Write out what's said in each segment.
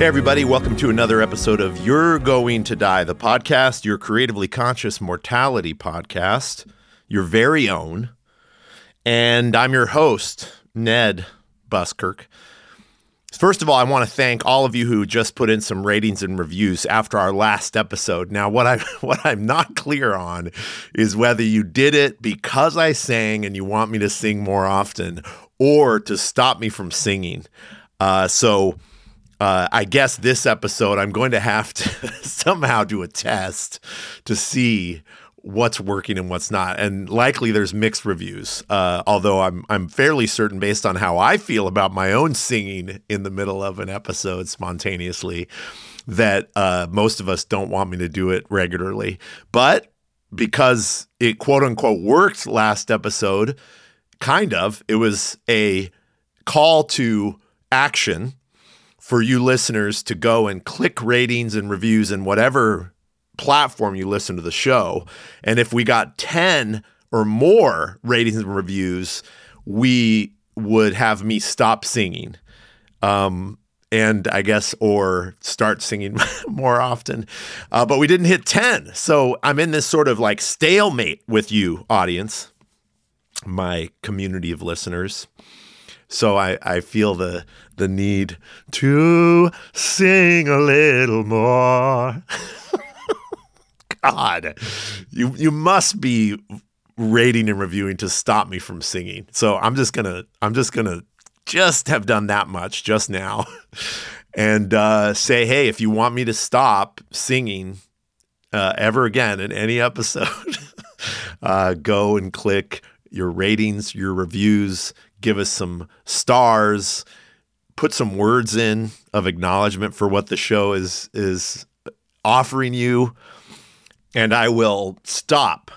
Hey, everybody, welcome to another episode of You're Going to Die, the podcast, your creatively conscious mortality podcast, your very own. And I'm your host, Ned Buskirk. First of all, I want to thank all of you who just put in some ratings and reviews after our last episode. Now, what I what I'm not clear on is whether you did it because I sang and you want me to sing more often, or to stop me from singing. Uh, so uh, I guess this episode I'm going to have to somehow do a test to see what's working and what's not. And likely there's mixed reviews. Uh, although I'm I'm fairly certain based on how I feel about my own singing in the middle of an episode spontaneously that uh, most of us don't want me to do it regularly. But because it quote unquote worked last episode, kind of, it was a call to action for you listeners to go and click ratings and reviews in whatever platform you listen to the show. And if we got 10 or more ratings and reviews, we would have me stop singing. Um, and I guess, or start singing more often. Uh, but we didn't hit 10. So I'm in this sort of like stalemate with you, audience, my community of listeners. So I, I feel the the need to sing a little more. God, you you must be rating and reviewing to stop me from singing. So I'm just gonna I'm just gonna just have done that much just now, and uh, say, hey, if you want me to stop singing uh, ever again in any episode, uh, go and click your ratings, your reviews, give us some stars, put some words in of acknowledgement for what the show is is offering you, and I will stop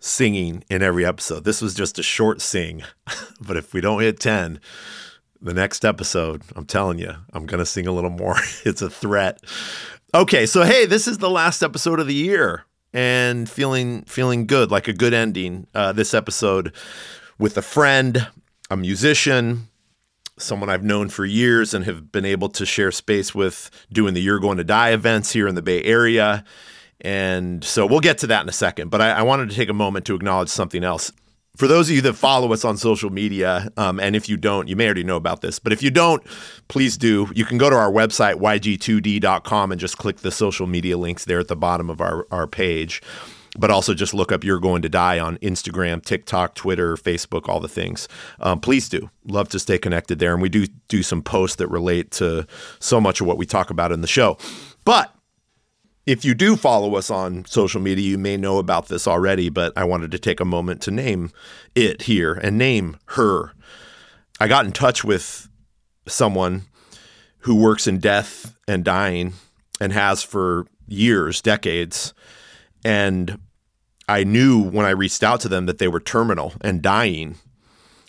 singing in every episode. This was just a short sing, but if we don't hit 10, the next episode, I'm telling you, I'm going to sing a little more. it's a threat. Okay, so hey, this is the last episode of the year and feeling feeling good, like a good ending. Uh, this episode with a friend a musician, someone I've known for years and have been able to share space with doing the You're Going to Die events here in the Bay Area. And so we'll get to that in a second. But I, I wanted to take a moment to acknowledge something else. For those of you that follow us on social media, um, and if you don't, you may already know about this, but if you don't, please do. You can go to our website, yg2d.com, and just click the social media links there at the bottom of our, our page but also just look up You're Going to Die on Instagram, TikTok, Twitter, Facebook, all the things. Um, please do. Love to stay connected there. And we do do some posts that relate to so much of what we talk about in the show. But if you do follow us on social media, you may know about this already, but I wanted to take a moment to name it here and name her. I got in touch with someone who works in death and dying and has for years, decades. And I knew when I reached out to them that they were terminal and dying.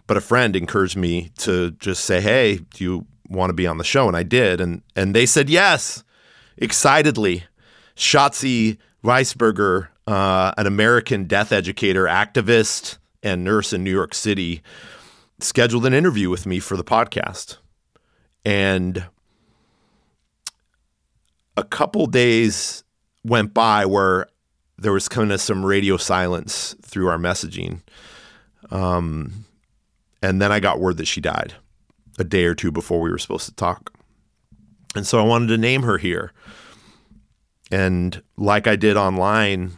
But a friend encouraged me to just say, "Hey, do you want to be on the show?" And I did, and and they said yes, excitedly. Shatzi Weisberger, uh, an American death educator, activist, and nurse in New York City, scheduled an interview with me for the podcast, and a couple days went by where there was kind of some radio silence through our messaging. Um, and then I got word that she died a day or two before we were supposed to talk. And so I wanted to name her here. And like I did online,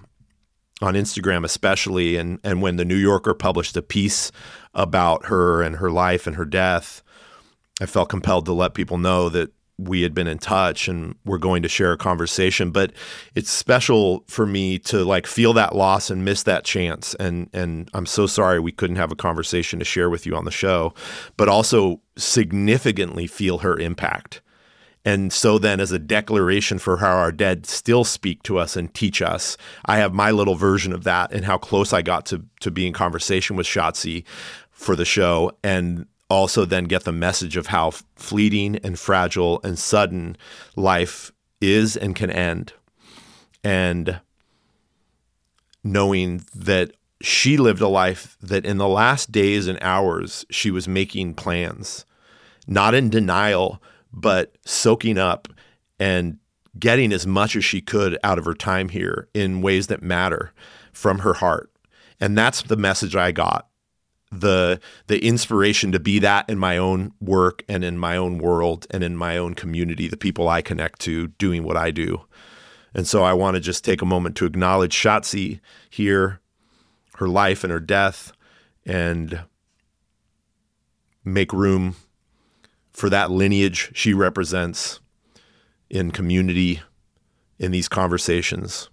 on Instagram especially, and, and when the New Yorker published a piece about her and her life and her death, I felt compelled to let people know that we had been in touch and we're going to share a conversation. But it's special for me to like feel that loss and miss that chance. And and I'm so sorry we couldn't have a conversation to share with you on the show, but also significantly feel her impact. And so then, as a declaration for how our dead still speak to us and teach us, I have my little version of that and how close I got to to be in conversation with Shatzi for the show. And also then get the message of how fleeting and fragile and sudden life is and can end. And knowing that she lived a life that in the last days and hours she was making plans, not in denial, but soaking up and getting as much as she could out of her time here in ways that matter from her heart. And that's the message I got the the inspiration to be that in my own work and in my own world and in my own community, the people I connect to doing what I do. And so I want to just take a moment to acknowledge Shatzi here, her life and her death, and make room for that lineage she represents in community in these conversations.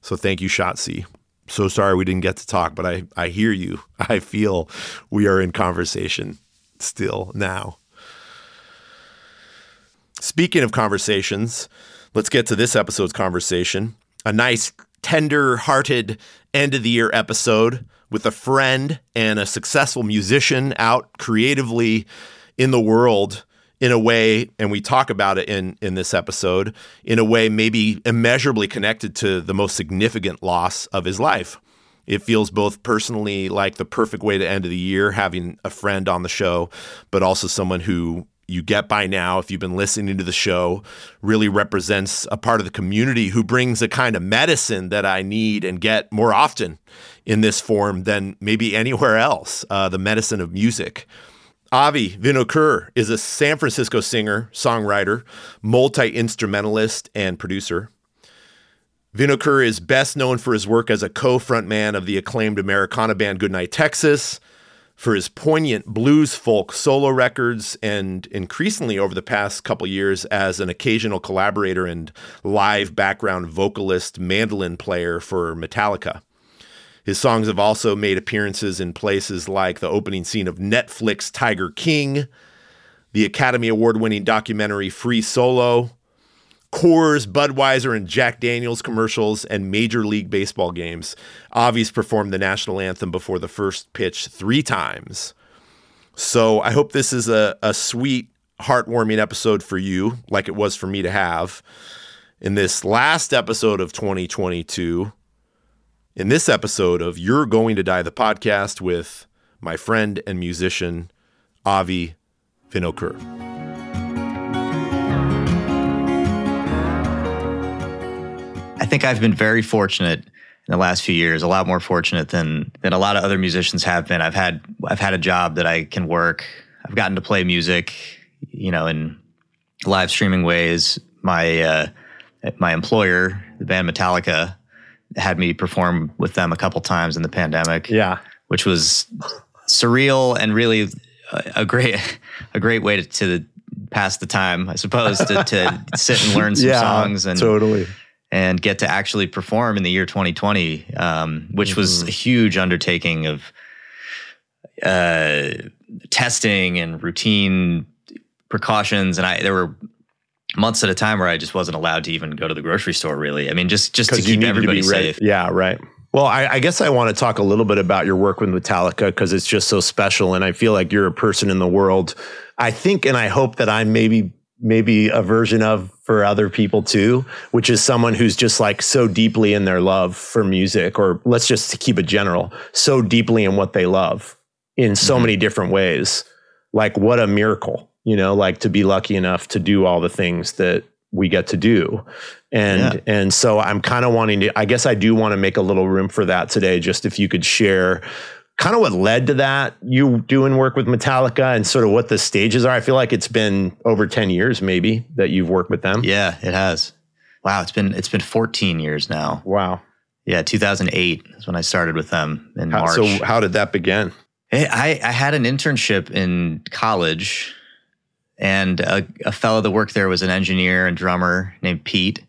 So thank you, Shatzi so sorry we didn't get to talk, but I, I hear you. I feel we are in conversation still now. Speaking of conversations, let's get to this episode's conversation. A nice, tender hearted end of the year episode with a friend and a successful musician out creatively in the world in a way, and we talk about it in in this episode, in a way maybe immeasurably connected to the most significant loss of his life. It feels both personally like the perfect way to end of the year, having a friend on the show, but also someone who you get by now, if you've been listening to the show, really represents a part of the community who brings a kind of medicine that I need and get more often in this form than maybe anywhere else uh, the medicine of music. Avi Vinokur is a San Francisco singer, songwriter, multi instrumentalist, and producer. Vinokur is best known for his work as a co frontman of the acclaimed Americana band Goodnight Texas, for his poignant blues folk solo records, and increasingly over the past couple years as an occasional collaborator and live background vocalist, mandolin player for Metallica. His songs have also made appearances in places like the opening scene of Netflix Tiger King, the Academy Award winning documentary Free Solo, Coors, Budweiser, and Jack Daniels commercials, and Major League Baseball games. Avi's performed the national anthem before the first pitch three times. So I hope this is a, a sweet, heartwarming episode for you, like it was for me to have. In this last episode of 2022, in this episode of You're Going to Die, the podcast with my friend and musician, Avi Vinokur. I think I've been very fortunate in the last few years, a lot more fortunate than than a lot of other musicians have been. I've had I've had a job that I can work. I've gotten to play music, you know, in live streaming ways. My uh, my employer, the band Metallica, had me perform with them a couple times in the pandemic. Yeah, which was surreal and really a, great a great way to, to pass the time, I suppose, to, to sit and learn some yeah, songs and totally and get to actually perform in the year 2020, um, which mm-hmm. was a huge undertaking of uh, testing and routine precautions. And I there were months at a time where I just wasn't allowed to even go to the grocery store. Really, I mean, just just to keep everybody to safe. Yeah, right. Well, I, I, guess I want to talk a little bit about your work with Metallica because it's just so special, and I feel like you're a person in the world. I think, and I hope that I'm maybe maybe a version of for other people too, which is someone who's just like so deeply in their love for music, or let's just keep it general, so deeply in what they love in so mm-hmm. many different ways. Like, what a miracle you know, like to be lucky enough to do all the things that we get to do. And yeah. and so I'm kind of wanting to I guess I do want to make a little room for that today just if you could share kind of what led to that you doing work with Metallica and sort of what the stages are. I feel like it's been over 10 years maybe that you've worked with them. Yeah, it has. Wow, it's been it's been 14 years now. Wow. Yeah, 2008 is when I started with them in how, March. So how did that begin? I, I had an internship in college and a, a fellow that worked there was an engineer and drummer named Pete.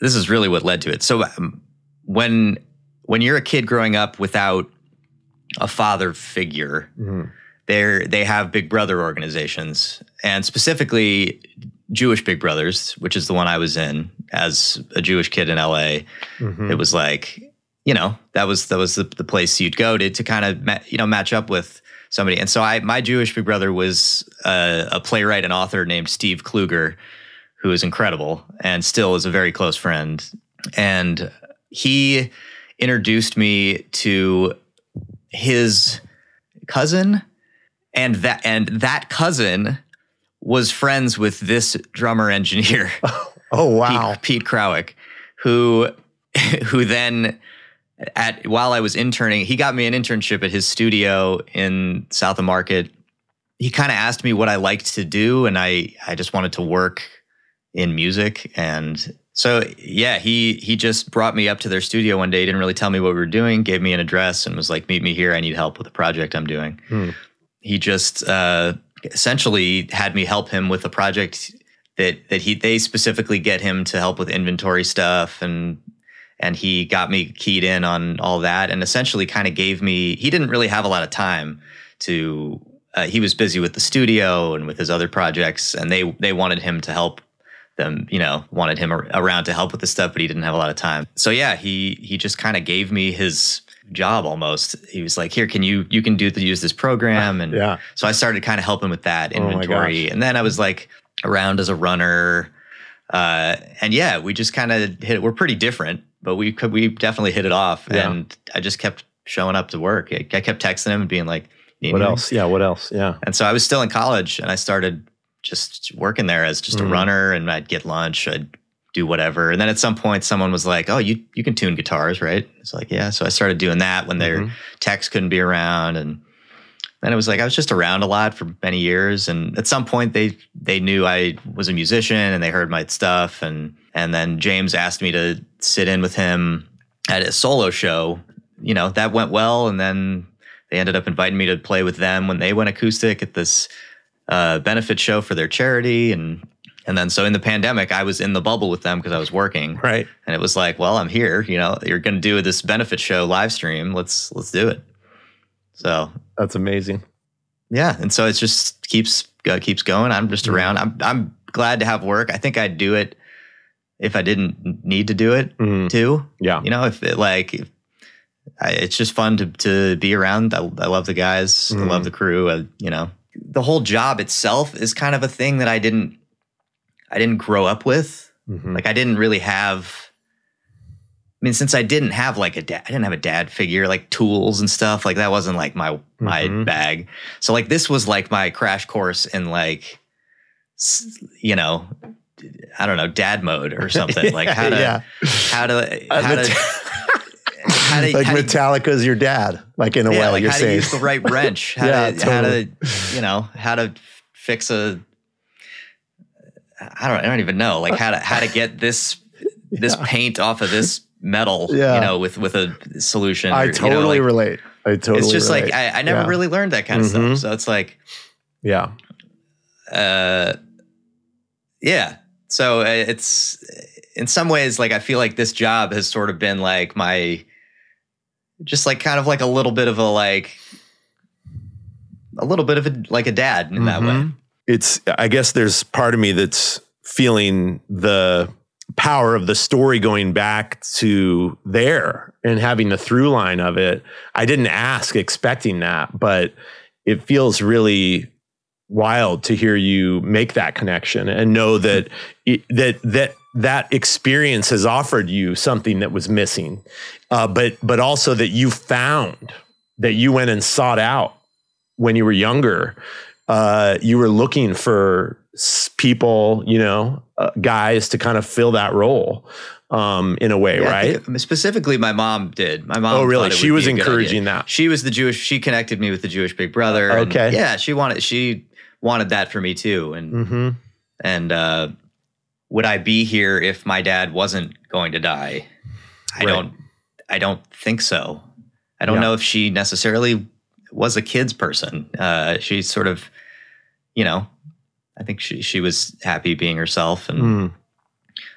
This is really what led to it. So um, when when you're a kid growing up without a father figure, Mhm. they they have Big Brother organizations, and specifically Jewish Big Brothers, which is the one I was in as a Jewish kid in LA. Mhm. It was like you know that was that was the, the place you'd go to to kind of ma- you know match up with somebody. And so I my Jewish Big Brother was uh, a playwright and author named Steve Kluger, who is incredible and still is a very close friend. And he introduced me to his cousin and that and that cousin was friends with this drummer engineer Oh wow. Pete, Pete Krawick, who who then at while I was interning, he got me an internship at his studio in South of Market. He kind of asked me what I liked to do, and I I just wanted to work in music, and so yeah, he he just brought me up to their studio one day. He didn't really tell me what we were doing, gave me an address, and was like, "Meet me here. I need help with a project I'm doing." Hmm. He just uh, essentially had me help him with a project that that he they specifically get him to help with inventory stuff and and he got me keyed in on all that and essentially kind of gave me he didn't really have a lot of time to uh, he was busy with the studio and with his other projects and they they wanted him to help them you know wanted him ar- around to help with the stuff but he didn't have a lot of time so yeah he he just kind of gave me his job almost he was like here can you you can do the, use this program and Yeah. so I started kind of helping with that Oh inventory. gosh. and then I was like around as a runner. Uh, and yeah, we just kind of hit We're pretty different, but we could, we definitely hit it off. Yeah. And I just kept showing up to work. I, I kept texting him and being like, What anything?" else? Yeah. What else? Yeah. And so I was still in college and I started just working there as just a Mhm. runner and I'd get lunch, I'd do whatever. And then at some point someone was like, Oh, you you can tune guitars, right? It's like, yeah. So I started doing that when their Mhm. techs couldn't be around and then it was like I was just around a lot for many years. And at some point they they knew I was a musician and they heard my stuff. And and then James asked me to sit in with him at a solo show. You know, that went well. And then they ended up inviting me to play with them when they went acoustic at this uh, benefit show for their charity. And and then so in the pandemic I was in the bubble with them because I was working. Right. and it was like well I'm here. You know you're going to do this benefit show live stream. Let's let's do it. So That's amazing. yeah and so it just keeps uh, keeps going I'm just Mhm. around I'm I'm glad to have work I think I'd do it if I didn't need to do it Mhm. too Yeah. you know if it like if, I, it's just fun to to be around I, I love the guys I Mhm. love the crew I, you know the whole job itself is kind of a thing that I didn't I didn't grow up with Mhm. like I didn't really have I mean since I didn't have like a dad I didn't have a dad figure like tools and stuff like that wasn't like my my Mhm. bag so like this was like my crash course in like you know I don't know dad mode or something like how to yeah. how to Uh, how Met- to how to like how to- Metallica's your dad, like in a yeah, way. like you're how saying. to use the right wrench, how Yeah, to how totally. to you know how to fix a I don't I don't even know like how to how to get this this Yeah. paint off of this metal Yeah. you know with with a solution. I or, you know, totally like, relate. I totally. It's just relate. like I, I never Yeah. really learned that kind of Mhm. stuff. So it's like Yeah. uh yeah so uh, it's in some ways like i feel like this job has sort of been like my just like kind of like a little bit of a like a little bit of a like a dad in that way Mhm. It's. I guess there's part of me that's feeling the power of the story going back to there and having the through line of it. I didn't ask expecting that, but it feels really wild to hear you make that connection and know that that that that experience has offered you something that was missing, uh, but but also that you found that you went and sought out when you were younger. Uh, you were looking for people, you know, uh, guys to kind of fill that role um, in a way, Yeah, right? specifically my mom did my mom Oh, really? She was be a good idea. encouraging that. she was the jewish she connected me with the jewish big brother Okay. yeah she wanted she wanted that for me too and Mm-hmm. and uh, would I be here if my dad wasn't going to die? I Right. don't. I don't think so. I don't Yeah. know if she necessarily was a kids person. Uh, she sort of, you know, I think she she was happy being herself, and Mm.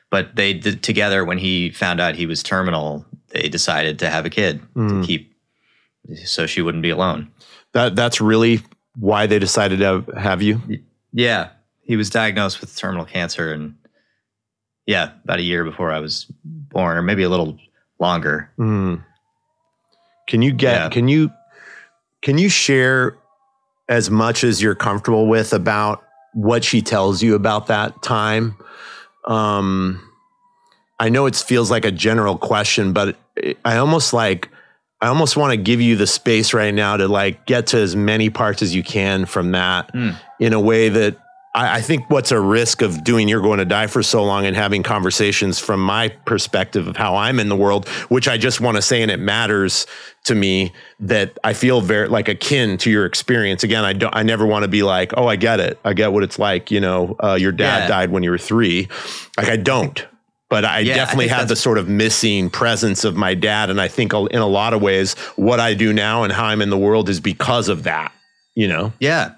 but they did together when he found out he was terminal. They decided to have a kid Mm. to keep, so she wouldn't be alone. That that's really why they decided to have you. Yeah, he was diagnosed with terminal cancer, and yeah, about a year before I was born, or maybe a little longer. Mm. Can you get? Yeah. Can you? Can you share as much as you're comfortable with about what she tells you about that time? Um, I know it feels like a general question, but I almost like I almost want to give you the space right now to like get to as many parts as you can from that Hmm. in a way that I, I think what's a risk of doing You're Going to Die for so long and having conversations from my perspective of how I'm in the world, which I just want to say, and it matters to me that I feel very like akin to your experience. Again, I don't, I never want to be like, oh, I get it. I get what it's like. You know, uh, your dad Yeah. died when you were three. Like I don't. But I Yeah, definitely think have the sort of missing presence of my dad. And I think in a lot of ways, what I do now and how I'm in the world is because of that, you know? Yeah,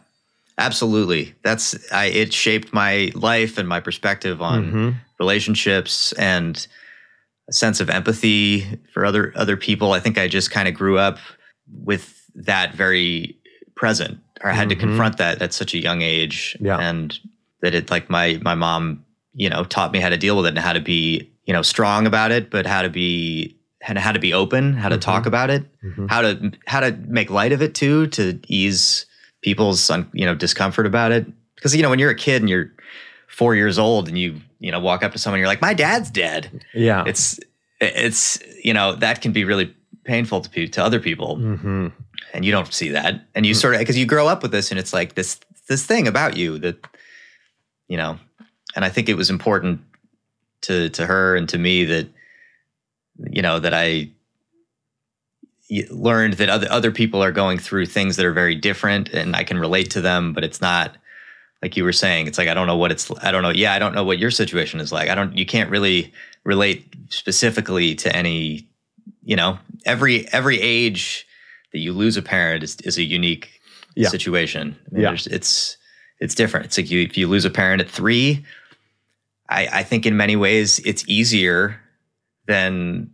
absolutely. That's I. It shaped my life and my perspective on Mhm. relationships and a sense of empathy for other other people. I think I just kind of grew up with that very present, or I had Mhm. to confront that at such a young age, Yeah. and that it like my my mom, you know, taught me how to deal with it and how to be you know strong about it, but how to be and how to be open, how to Mhm. talk about it, Mhm. how to how to make light of it too, to ease people's you know discomfort about it. Because you know when you're a kid and you're four years old and you you know walk up to someone, you're like, my dad's dead. Yeah. it's it's you know that can be really painful to to other people. Hmm and you don't see that. And you sort of because you grow up with this and it's like this this thing about you that you know and i think it was important to to her and to me that you know that i learned that other other people are going through things that are very different and i can relate to them but it's not like you were saying it's like i don't know what it's i don't know yeah i don't know what your situation is like i don't you can't really relate specifically to any you know every every age that you lose a parent is, is a unique Yeah. situation I mean, Yeah. it's it's different it's like you if you lose a parent at three i i think in many ways it's easier than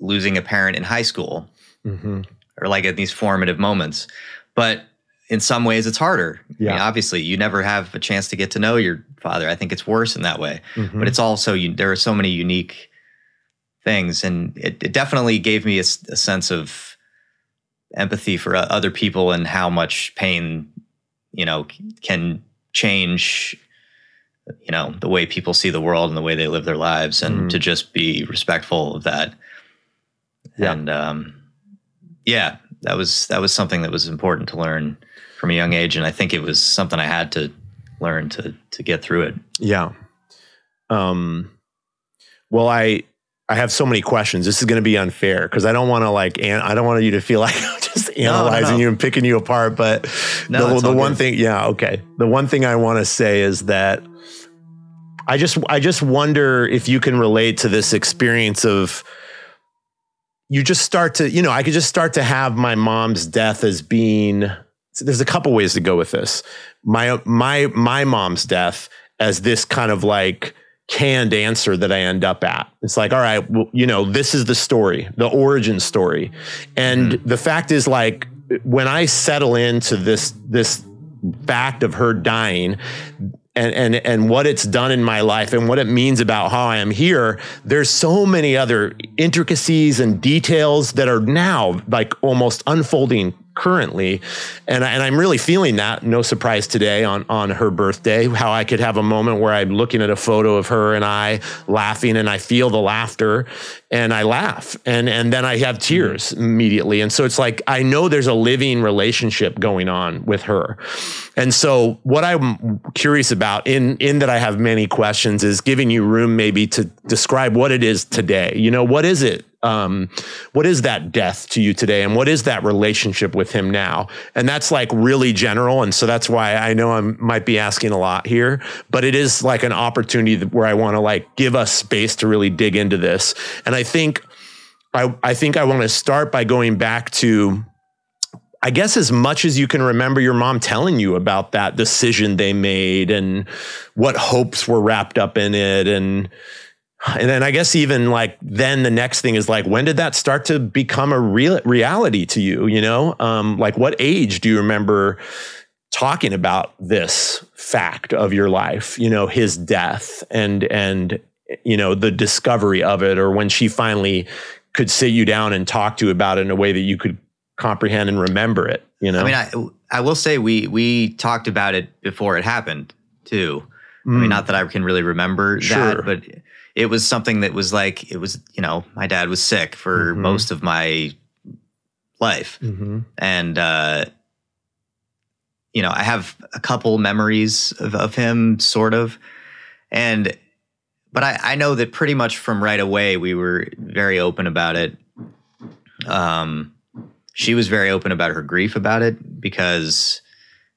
losing a parent in high school hmm or like at these formative moments. But in some ways, it's harder. I mean, Yeah. obviously, you never have a chance to get to know your father. I think it's worse in that way. Mm-hmm. But it's also you, there are so many unique things, and it, it definitely gave me a sense of empathy for uh, other people and how much pain, you know, can change. You know the way people see the world and the way they live their lives, and Mhm. to just be respectful of that. Yeah. And um, yeah, that was that was something that was important to learn from a young age, and I think it was something I had to learn to to get through it. Yeah. Um, well, I I have so many questions. This is going to be unfair because I don't want to like, an, I don't want you to feel like I'm just no, analyzing no. you and picking you apart. But No, the, the one good. thing, yeah, okay. The one thing I want to say is that I just I just wonder if you can relate to this experience of you just start to, you know, I could just start to have my mom's death as being so there's a couple ways to go with this. My my my mom's death as this kind of like canned answer that I end up at. It's like, all right, well, you know, this is the story, the origin story. And mm-hmm. the fact is like when I settle into this this fact of her dying and and and what it's done in my life and what it means about how I am here there's so many other intricacies and details that are now like almost unfolding currently. And I, and I'm really feeling that. No surprise today on on her birthday how I could have a moment where I'm looking at a photo of her and I laughing and I feel the laughter and I laugh and and then I have tears immediately. And so it's like I know there's a living relationship going on with her. And so what I'm curious about in in that I have many questions is giving you room maybe to describe what it is today. You know what is it um, what is that death to you today? And what is that relationship with him now? And that's like really general. And so that's why i know i might be asking a lot here but it is like an opportunity where i want to like give us space to really dig into this. And i think i, I think i want to start by going back to I guess as much as you can remember your mom telling you about that decision they made and what hopes were wrapped up in it and and then I guess even like then the next thing is like when did that start to become a real reality to you, you know? Um like what age do you remember talking about this fact of your life, you know, his death and and you know the discovery of it or when she finally could sit you down and talk to you about it in a way that you could comprehend and remember it. You know, I mean, I I will say we we talked about it before it happened too. Mm. I mean, not that I can really remember sure. that, but it was something that was like it was. You know, my dad was sick for mm-hmm. most of my life, mm-hmm. and uh, you know, I have a couple memories of, of him, sort of, and but I, I know that pretty much from right away we were very open about it. Um, she was very open about her grief about it because,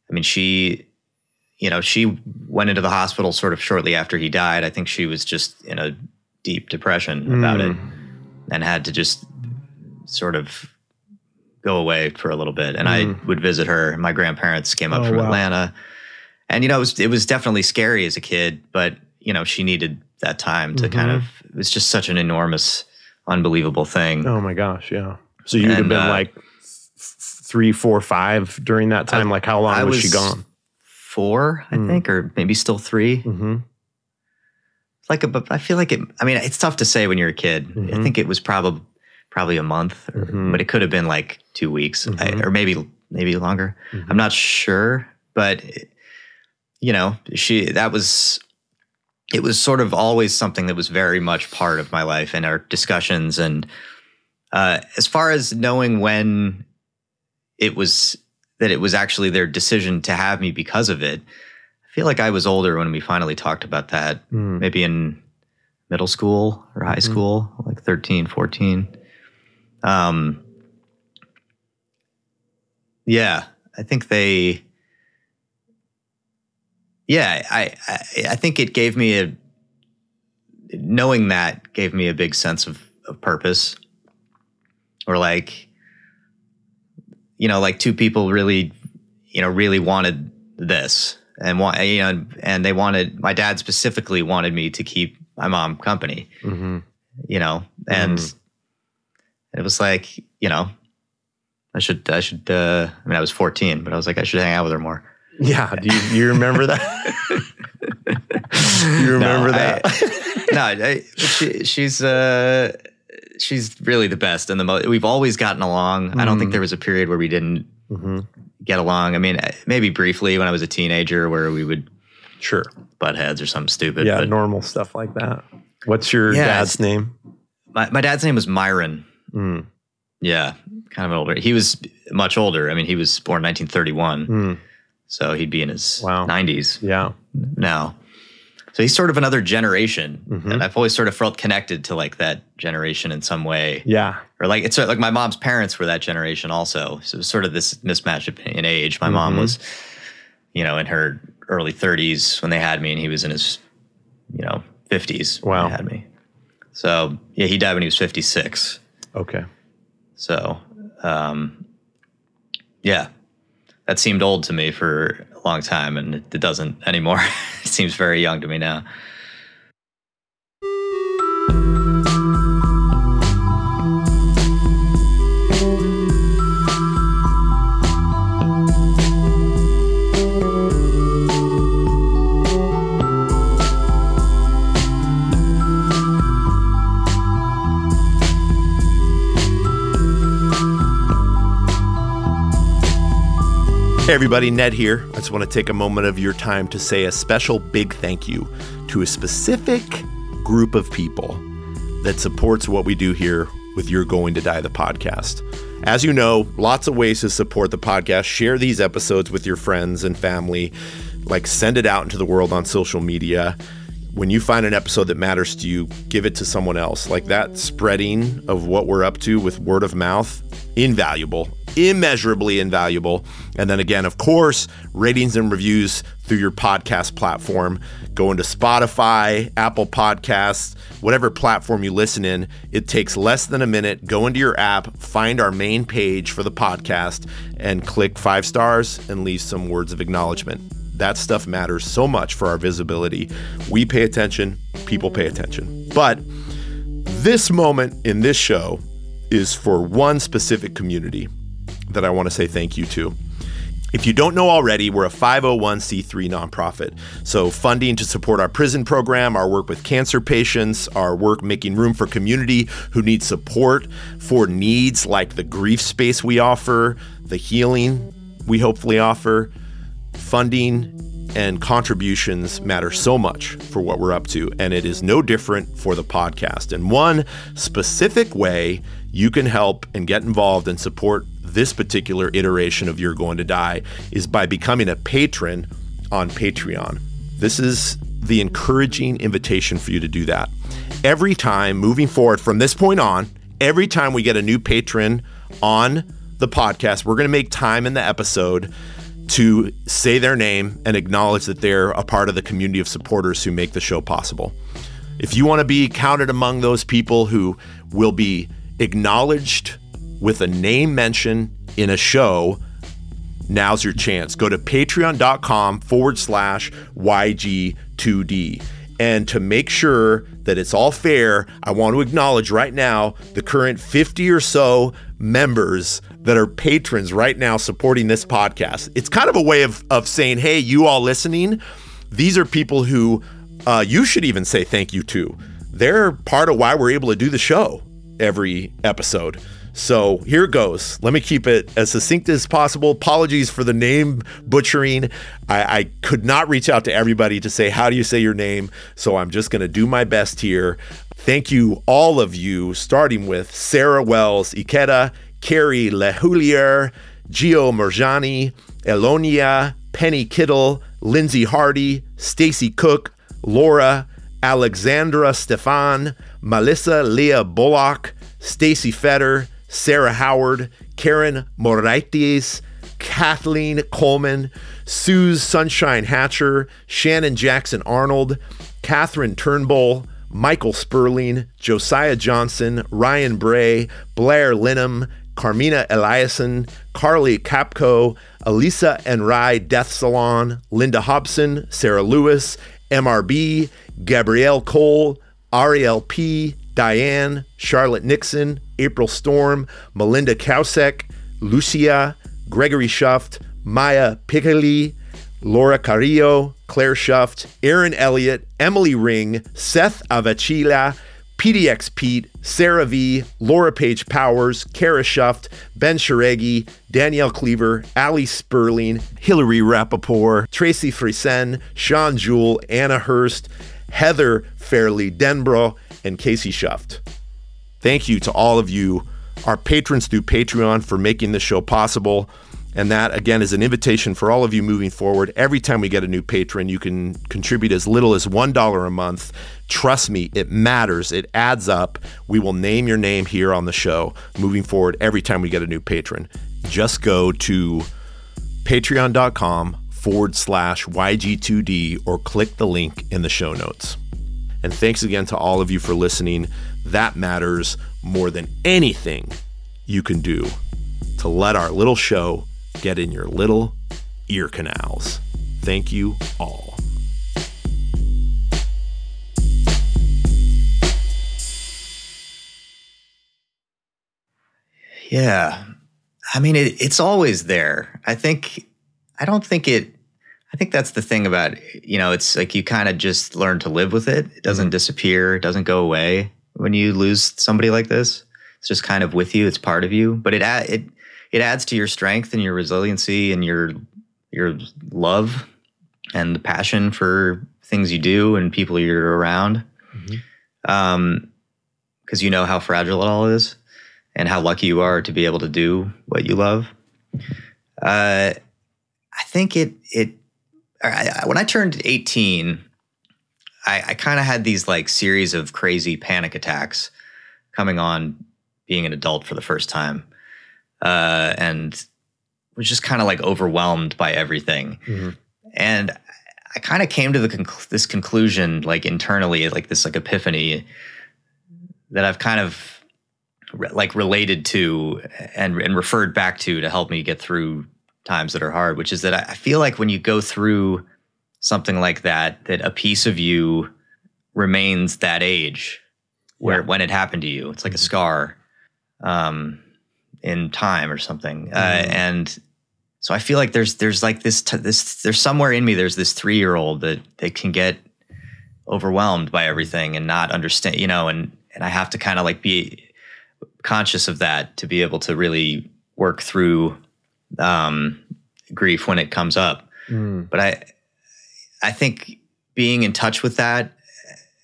I mean, she, you know, she went into the hospital sort of shortly after he died. I think she was just in a deep depression about mm. it and had to just sort of go away for a little bit. And mm. I would visit her. My grandparents came up oh, from wow. Atlanta. And, you know, it was, it was definitely scary as a kid, but, you know, she needed that time to mm-hmm. kind of, it was just such an enormous, unbelievable thing. Oh my gosh. Yeah. So you'd and, have been uh, like three, four, five during that time? I, like how long was, was, she gone? Four, I mm. think, or maybe still 3 mm-hmm. Like a, I feel like it. I mean, it's tough to say when you're a kid. Mm-hmm. I think it was probably probably a month, or, mm-hmm. but it could have been like two weeks, I, mm-hmm. or maybe maybe longer. Mm-hmm. I'm not sure, but you know, she that was it was sort of always something that was very much part of my life and our discussions and uh, as far as knowing when it was that it was actually their decision to have me because of it. I feel like I was older when we finally talked about that, mm. maybe in middle school or high mm-hmm. school, like 13, 14. Um, yeah, I think they, yeah, I, I, I think it gave me a, knowing that gave me a big sense of, of purpose or like, you know, like two people really, you know, really wanted this and want, you know, and they wanted, my dad specifically wanted me to keep my mom company, mm-hmm. you know, and mm-hmm. it was like, you know, I should, I should, uh, I mean, I was 14, but I was like, I should hang out with her more. Yeah. Do you, you remember that? you remember no, that? I, no, I, she, she's, uh, she's really the best and the most. We've always gotten along. Mm. I don't think mm. there was a period where we didn't mm-hmm. get along. I mean, maybe briefly when I was a teenager, where we would sure butt heads or something stupid. Yeah, but, normal stuff like that. What's your yeah, dad's name? My my dad's name was Myron. Mm. Yeah, kind of older. He was much older. I mean, he was born 1931, mm. So he'd be in his wow. 90s. Yeah, now. So he's sort of another generation, mm-hmm. and I've always sort of felt connected to like that generation in some way. Yeah, or like it's like my mom's parents were that generation also. So it was sort of this mismatch in age. My mm-hmm. mom was, you know, in her early 30s when they had me, and he was in his, you know, 50s wow. when they had me. So yeah, he died when he was 56. Okay. So, um, yeah, that seemed old to me for a long time, and it doesn't anymore. it seems very young to me now. Hey, everybody, Ned here. I just want to take a moment of your time to say a special big thank you to a specific group of people that supports what we do here with You're Going to Die, the podcast. As you know, lots of ways to support the podcast. Share these episodes with your friends and family, like send it out into the world on social media. When you find an episode that matters to you, give it to someone else. Like that spreading of what we're up to with word of mouth, invaluable immeasurably invaluable. And then again, of course, ratings and reviews through your podcast platform. Go into Spotify, Apple Podcasts, whatever platform you listen in. It takes less than a minute. Go into your app, find our main page for the podcast, and click five stars and leave some words of acknowledgement. That stuff matters so much for our visibility. We pay attention, people pay attention. But this moment in this show is for one specific community that I want to say thank you to. If you don't know already, we're a 501c3 nonprofit. So, funding to support our prison program, our work with cancer patients, our work making room for community who need support for needs like the grief space we offer, the healing we hopefully offer, funding and contributions matter so much for what we're up to. And it is no different for the podcast. And one specific way you can help and get involved and support this particular iteration of You're Going to Die is by becoming a patron on Patreon. This is the encouraging invitation for you to do that. Every time moving forward from this point on, every time we get a new patron on the podcast, we're going to make time in the episode to say their name and acknowledge that they're a part of the community of supporters who make the show possible. If you want to be counted among those people who will be acknowledged with a name mention in a show, now's your chance. Go to patreon.com forward slash YG2D. And to make sure that it's all fair, I want to acknowledge right now the current 50 or so members that are patrons right now supporting this podcast. It's kind of a way of, of saying, hey, you all listening, these are people who uh, you should even say thank you to. They're part of why we're able to do the show every episode. So here goes. Let me keep it as succinct as possible. Apologies for the name butchering. I, I could not reach out to everybody to say, How do you say your name? So I'm just going to do my best here. Thank you, all of you, starting with Sarah Wells, Ikeda, Carrie Lehulier, Gio Merjani, Elonia, Penny Kittle, Lindsay Hardy, Stacy Cook, Laura, Alexandra Stefan, Melissa Leah Bullock, Stacy Fetter, Sarah Howard, Karen Moraitis, Kathleen Coleman, Suze Sunshine Hatcher, Shannon Jackson Arnold, Catherine Turnbull, Michael Sperling, Josiah Johnson, Ryan Bray, Blair Linham, Carmina Eliason, Carly Capco, Elisa and Rye Death Salon, Linda Hobson, Sarah Lewis, MRB, Gabrielle Cole, Ariel P., Diane, Charlotte Nixon, April Storm, Melinda Kausek, Lucia, Gregory Schuft, Maya Piccoli, Laura Carrillo, Claire Schuft, Aaron Elliott, Emily Ring, Seth Avachila, PDX Pete, Sarah V, Laura Page Powers, Kara Schuft, Ben Sharegi, Danielle Cleaver, Ali Sperling, Hillary Rappaport, Tracy Frisen, Sean Jewell, Anna Hurst, Heather Fairley Denbro, and Casey Schuft. Thank you to all of you, our patrons through Patreon, for making this show possible. And that, again, is an invitation for all of you moving forward. Every time we get a new patron, you can contribute as little as $1 a month. Trust me, it matters. It adds up. We will name your name here on the show moving forward every time we get a new patron. Just go to patreon.com forward slash YG2D or click the link in the show notes. And thanks again to all of you for listening. That matters more than anything you can do to let our little show get in your little ear canals. Thank you all. Yeah. I mean, it, it's always there. I think, I don't think it, I think that's the thing about, you know, it's like you kind of just learn to live with it. It doesn't mm-hmm. disappear, it doesn't go away when you lose somebody like this. It's just kind of with you, it's part of you, but it, it, it adds to your strength and your resiliency and your, your love and the passion for things you do and people you're around. Mm-hmm. Um, cause you know how fragile it all is and how lucky you are to be able to do what you love. Uh, I think it it I, when I turned 18, I, I kind of had these like series of crazy panic attacks coming on being an adult for the first time. uh, and was just kind of like overwhelmed by everything. Mm-hmm. And I kind of came to the conc- this conclusion, like internally, like this like epiphany that I've kind of re- like related to and and referred back to to help me get through times that are hard, which is that I, I feel like when you go through something like that, that a piece of you remains that age where Yeah. when it happened to you, it's like a scar um, in time or something. Uh, Mhm. and so I feel like there's there's like this t- this there's somewhere in me there's this three year old that that can get overwhelmed by everything and not understand, you know, and and I have to kind of like be conscious of that to be able to really work through um, grief when it comes up. Mm. But I I think being in touch with that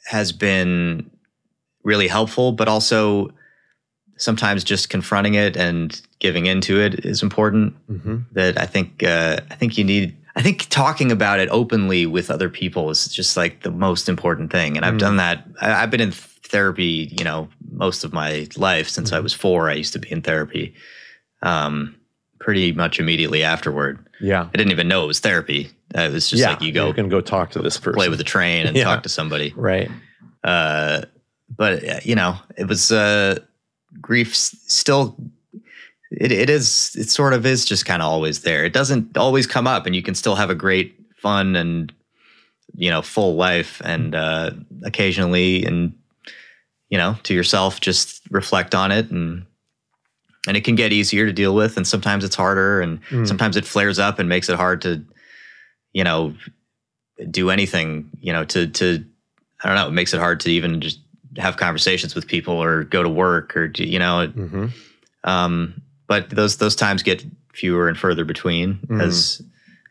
has been really helpful, but also sometimes just confronting it and giving into it is important hmm that I think uh, I think you need. I think talking about it openly with other people is just like the most important thing. And I've Mm. done that. I, I've been in therapy, you know, most of my life since I Mhm. was four. I used to be in therapy. Um, pretty much immediately afterward. Yeah. I didn't even know it was therapy. It was just yeah. like you go You're gonna go talk to this person. play with a train and Yeah. talk to somebody. Right. Uh, but uh, you know, it was uh, grief. Still, it it is. It sort of is just kind of always there. It doesn't always come up, and you can still have a great, fun, and you know, full life. And uh, occasionally, and you know, to yourself, just reflect on it and. And it can get easier to deal with, and sometimes it's harder, and Mm. sometimes it flares up and makes it hard to, you know, do anything. You know, to to I don't know. It makes it hard to even just have conversations with people or go to work or do, you know. it- hmm Um, but those those times get fewer and further between Mhm. as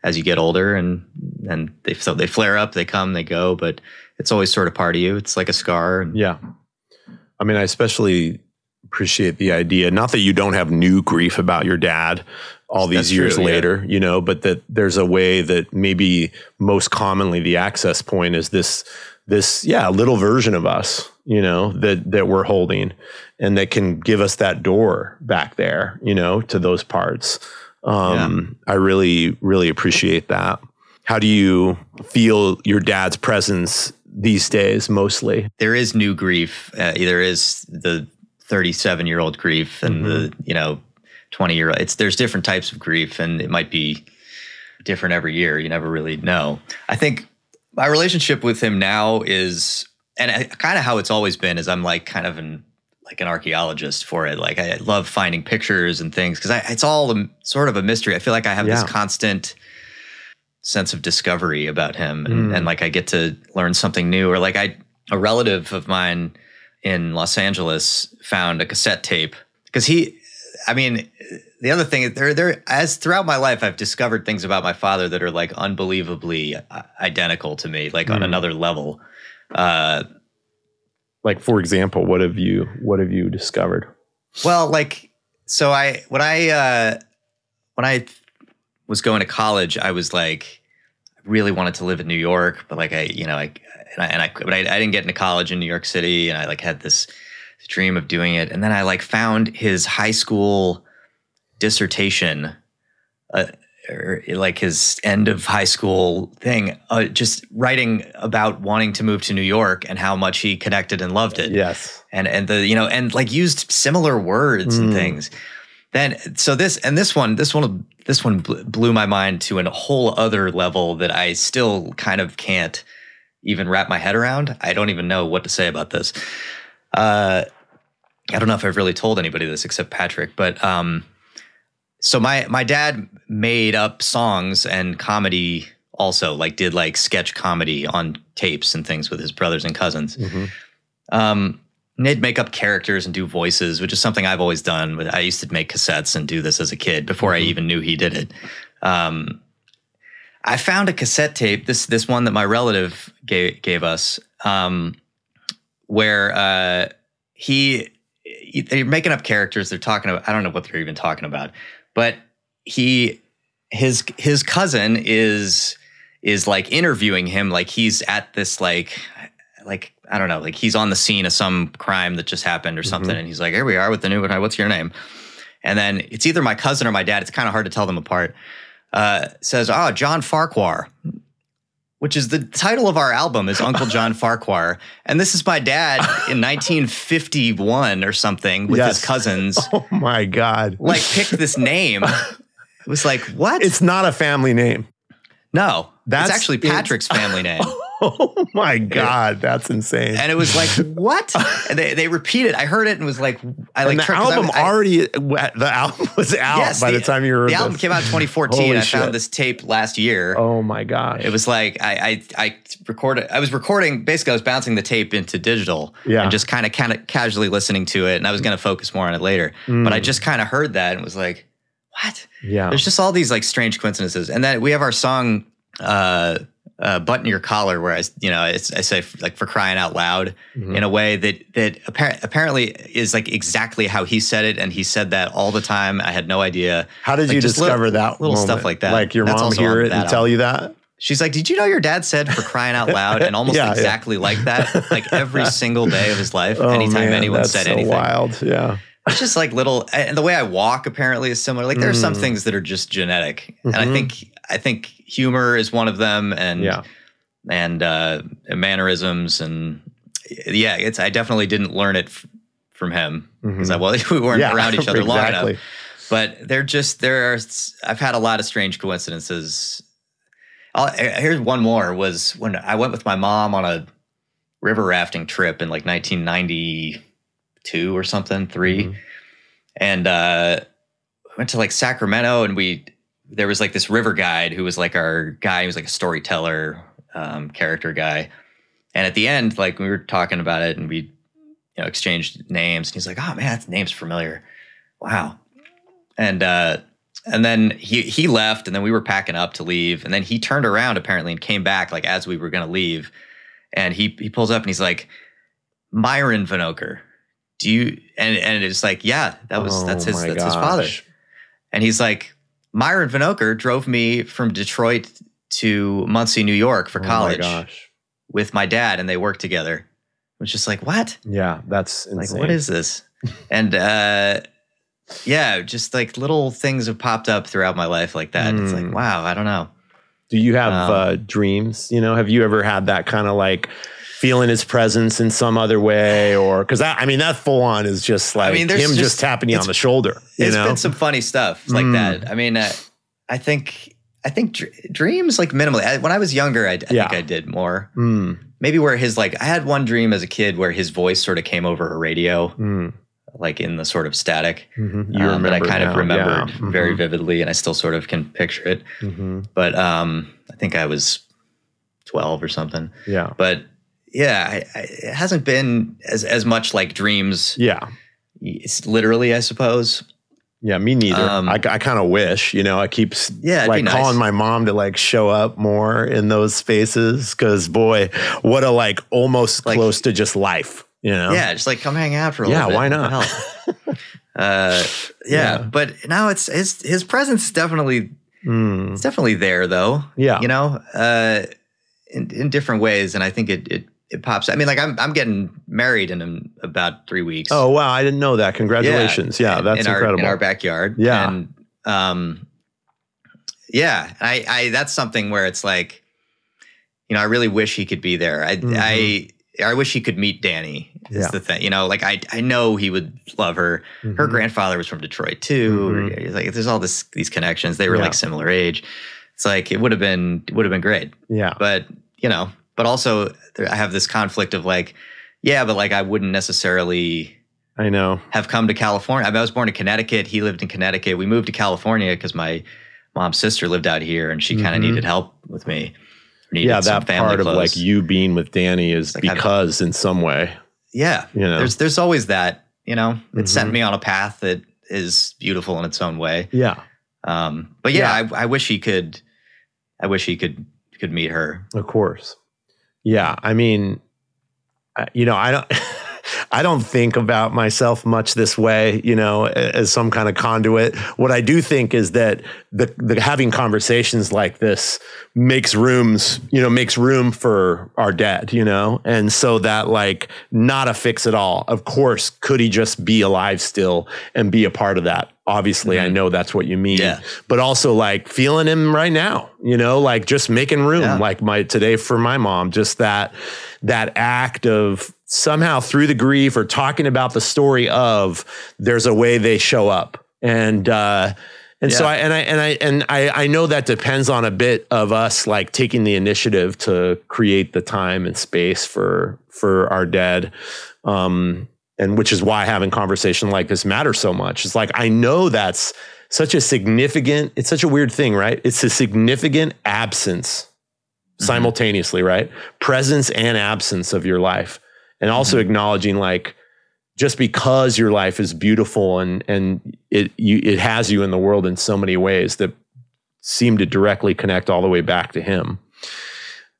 as you get older, and and they so they flare up, they come, they go, but it's always sort of part of you. It's like a scar. And, Yeah. I mean, I especially appreciate the idea, not that you don't have new grief about your dad all these That's years true, yeah. later, you know, but that there's a way that maybe most commonly the access point is this this yeah, little version of us, you know, that that we're holding and that can give us that door back there, you know, to those parts. Um I really really appreciate that. How do you feel your dad's presence these days mostly? there is new grief. Uh, there is the 37 year old grief and the you know 20 year old. It's there's different types of grief, and it might be different every year. You never really know. I think my relationship with him now is, and kind of how it's always been, is I'm like kind of an like an archaeologist for it. Like I love finding pictures and things because it's all a, sort of a mystery. I feel like I have Yeah. this constant sense of discovery about him and, Mm. and like I get to learn something new or like I a relative of mine in Los Angeles found a cassette tape because he I mean the other thing is there there as throughout my life I've discovered things about my father that are like unbelievably uh, identical to me like on Mm. another level uh Like for example, what have you what have you discovered? Well, like so I when I uh when I was going to college, I was like really wanted to live in New York, but like I, you know, I and I, and I but I, I didn't get into college in New York City and I like had this dream of doing it. And then I like found his high school dissertation uh, or like his end of high school thing, uh, just writing about wanting to move to New York and how much he connected and loved it Yes. and and the you know and like used similar words and Mm. things then so this and this one this one this one bl- blew my mind to a whole other level that i still kind of can't even wrap my head around. I don't even know what to say about this. Uh i don't know if i've really told anybody this except patrick but um so my my dad made up songs and comedy also like did like sketch comedy on tapes and things with his brothers and cousins. Mhm. um, they'd make up characters and do voices, which is something I've always done. I used to make cassettes and do this as a kid before I Mhm. even knew he did it. Um, I found a cassette tape. This this one that my relative gave gave us, um, where uh, he they're making up characters. They're talking about. I don't know what they're even talking about, but he his his cousin is is like interviewing him like he's at this like like I don't know, like he's on the scene of some crime that just happened or something, Mhm. and he's like, "Here we are with the new one. What's your name?" and then it's either my cousin or my dad. It's kind of hard to tell them apart. Uh, says, "Oh, John Farquhar." Which is the title of our album is Uncle John Farquhar, and this is my dad in 1951 or something with Yes. his cousins. Oh my God. Like picked this name. It was like what? It's not a family name. no, That's- that's actually it's- Patrick's family name. Oh my God. That's insane. and it was like what and they, they repeated i heard it and was like i like and the tried- 'cause I- album I- already, the album was out yes, by the, time you heard the album came out in 2014 Holy i shit. found this tape last year Oh my gosh. it was like I, I i recorded i was recording basically i was bouncing the tape into digital Yeah. and just kind of kind of casually listening to it and i was going to focus more on it later but i Mm. just kind of heard that and was like what yeah. there's just all these like strange coincidences and then we have our song uh uh, button your collar, whereas you know, it's, I say like for crying out loud, Mhm. in a way that that appar- apparently is like exactly how he said it, and he said that all the time. I had no idea. How did like you discover little- that? little stuff like that. Like your That's mom hear it and tell you that? She's like, "Did you know your dad said for crying out loud?" And almost Yeah, yeah. exactly like that, like every single day of his life. Oh, anytime man, anyone that's said so anything, wild. Yeah. it's just like little. And the way I walk apparently is similar. Like there are some Mm. things that are just genetic, and I Mhm. think I think humor is one of them, and Yeah. and uh, mannerisms, and yeah, it's I definitely didn't learn it f- from him because I well we weren't Yeah, around each other long enough. But they're just there are. I've had a lot of strange coincidences. I'll, here's one more. Was when I went with my mom on a river rafting trip in like 1992 or something, 3 Mhm. and uh, went to like Sacramento, and we there was like this river guide who was like our guy. He was like a storyteller, um, character guy. And at the end, like we were talking about it, and we you know exchanged names. And he's like, "Oh man, that name's familiar. Wow." And uh, and then he he left, and then we were packing up to leave, and then he turned around apparently and came back like as we were going to leave, and he he pulls up and he's like, "Myron Vinocur." Do you and and it's like yeah that was that's Oh his my that's his father and he's like, Myron Vinocur drove me from Detroit to Muncie, New York for Oh my college gosh. with my dad, and they worked together. It was just like, what? Yeah, that's insane. Like, what is this? and uh, yeah, just like little things have popped up throughout my life like that. It's like, Mm. wow, I don't know. Do you have Um, uh, dreams? You know, have you ever had that kind of like feeling his presence in some other way, or because I mean that full on is just like I mean, there's him just, just- tapping you on the shoulder. You It's know, been some funny stuff like Mm. that. I mean, uh, I think I think dr- dreams like minimally. I, when I was younger, I, I Yeah. think I did more. Mm, Maybe where his like I had one dream as a kid where his voice sort of came over a radio, mm, like in the sort of static. mhm. You um, that I kind of now, remembered yeah. very Mhm, vividly, and I still sort of can picture it. mhm. But um, I think I was twelve or something. Yeah, But yeah, it hasn't been as as much like dreams. yeah, It's literally, I suppose. yeah. Me neither. Um, I, I kind of wish. You know, I keep Yeah, like nice. calling my mom to like show up more in those spaces because boy, what a like almost Like- close to just life. You know? Yeah, just like come hang out for a Yeah, little bit. why not? uh, yeah, Yeah. but now it's his his presence is definitely Mm, it's definitely there though. yeah. you know, uh, in in different ways, and I think it it it pops. I mean, like I'm I'm getting married in um, about three weeks. Oh wow, I didn't know that. Congratulations. Yeah, in- that's in our, incredible. in our backyard. Yeah. and um, yeah, I I that's something where it's like, you know, I really wish he could be there. I Mhm. I I wish he could meet Danny. Is Yeah. the thing, you know, like I I know he would love her. Her Mhm. grandfather was from Detroit too. Mhm. It's Like there's all this these connections. They were Yeah. like similar age. It's like it would have been would have been great Yeah. but you know but also i have this conflict of like yeah but like i wouldn't necessarily I know. have come to california I, mean, I was born in connecticut he lived in connecticut we moved to california because my mom's sister lived out here and she kind of Mhm. needed help with me Yeah, that part of clothes. like you being with Danny is Like, because in some way, yeah you know. there's there's always that you know it sent Mhm. me on a path that is beautiful in its own way yeah, um but yeah, I, I wish he could i wish he could could meet her of course. Yeah, I mean, you know, I don't. I don't think about myself much this way, you know, as some kind of conduit. What I do think is that the, the having conversations like this makes rooms, you know, makes room for our dead, you know, and so that like not a fix at all. Of course, could he just be alive still and be a part of that obviously I Mhm. know that's what you mean. Yeah. But also like feeling him right now, you know, like just making room Yeah. like my today for my mom, just that that act of somehow through the grief or talking about the story of there's a way they show up. And uh and so I and I and I and I I know that depends on a bit of us like taking the initiative to create the time and space for for our dead. Um and which is why having conversation like this matters so much. It's like I know that's such a significant, it's such a weird thing, right? It's a significant absence simultaneously, right? Presence and absence of your life. And also Mhm. acknowledging like just because your life is beautiful and and it you it has you in the world in so many ways that seem to directly connect all the way back to him.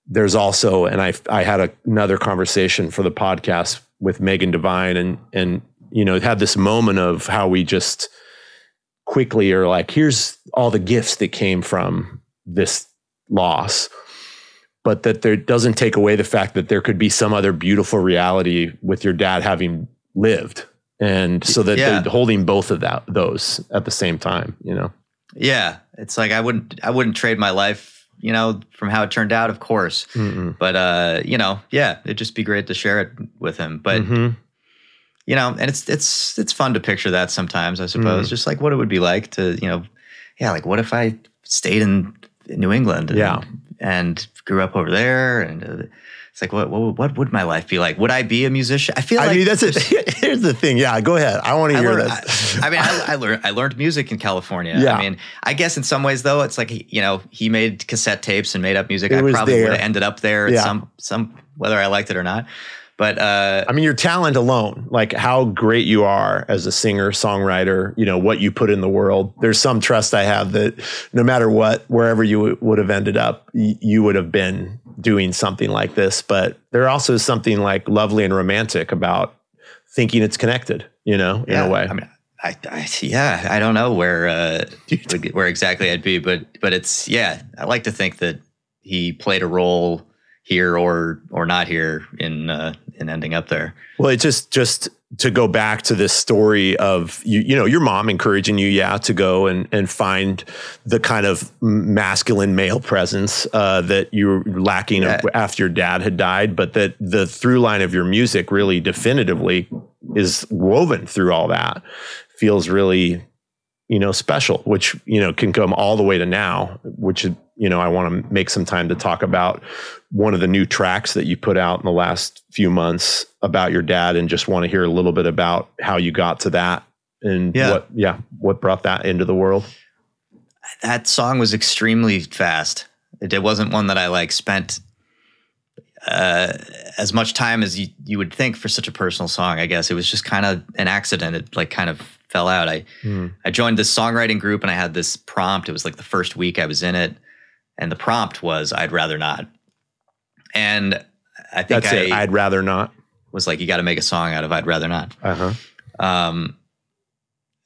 There's also, and I I had a, another conversation for the podcast with Megan Devine, and and you know had this moment of how we just quickly are like, here's all the gifts that came from this loss, but that there doesn't take away the fact that there could be some other beautiful reality with your dad having lived, and so that Yeah. they're holding both of that those at the same time, you know. Yeah, it's like I wouldn't I wouldn't trade my life, you know, from how it turned out, of course. Mm-mm. But uh, you know, yeah, it'd just be great to share it with him. But Mhm. you know, and it's it's it's fun to picture that sometimes, I Mm. suppose. Just like what it would be like to, you know, yeah, like what if I stayed in, in New England and, Yeah. and grew up over there and uh, it's like what, what what would my life be like? Would I be a musician? I feel I like mean, that's it. Here's the thing. Yeah, go ahead. I want to hear learned, that. I, I mean, I, I learned I learned music in California. Yeah. I mean, I guess in some ways though, it's like you know he made cassette tapes and made up music. It I probably would have ended up there at Yeah. some some whether I liked it or not. But uh, I mean, your talent alone, like how great you are as a singer, songwriter, you know, what you put in the world. There's some trust I have that no matter what, wherever you w- would have ended up, y- you would have been doing something like this. But there also is something like lovely and romantic about thinking it's connected, you know, in yeah, a way. I mean, I, I yeah, I don't know where uh, where exactly I'd be, but but it's yeah, I like to think that he played a role here or or not here in uh, in ending up there. Well, it just just to go back to this story of you, you know, your mom encouraging you, yeah, to go and and find the kind of masculine male presence uh, that you were lacking Yeah. after your dad had died, but that the through line of your music really definitively is woven through all that. Feels really, you know, special, which you know can come all the way to now, which you know I want to make some time to talk about one of the new tracks that you put out in the last few months about your dad and just want to hear a little bit about how you got to that and Yeah. what yeah what brought that into the world that song was extremely fast. It, it wasn't one that I like spent uh, as much time as you, you would think for such a personal song. I guess it was just kind of an accident. It like kind of fell out. I I joined this songwriting group and I had this prompt. It was like the first week I was in it, and the prompt was "I'd rather not." And I think that's I it i'd rather not was like, "You got to make a song out of I'd rather not." uh-huh Um,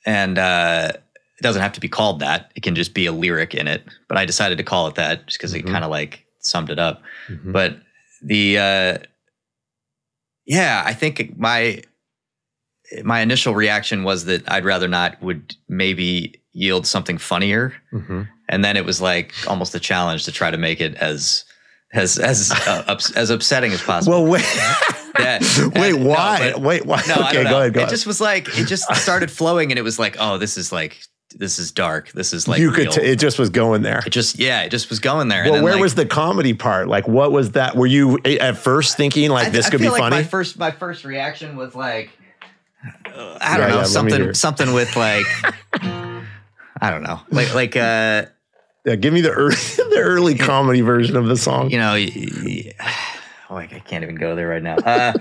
and uh, it doesn't have to be called that. It can just be a lyric in it. But I decided to call it that just because Mhm. it kind of like summed it up. Mhm. But the uh, yeah, I think my my initial reaction was that I'd rather not would maybe yield something funnier, Mhm. and then it was like almost a challenge to try to make it as as as uh, ups, as upsetting as possible. well wait. Yeah. wait no, why? but- wait why? No, okay go ahead go it ahead. just was like it just started flowing, and it was like, oh, this is like this is dark. This is like you could t- it just was going there. It just yeah, it just was going there. well and then, where like, was the comedy part? Like what was that? Were you at first thinking like I- this I could be like funny? My first my first reaction was like I don't Yeah, know yeah, let me hear something something with like I don't know like like uh yeah, give me the early the early comedy version of the song. You know oh, I can't even go there right now. Uh,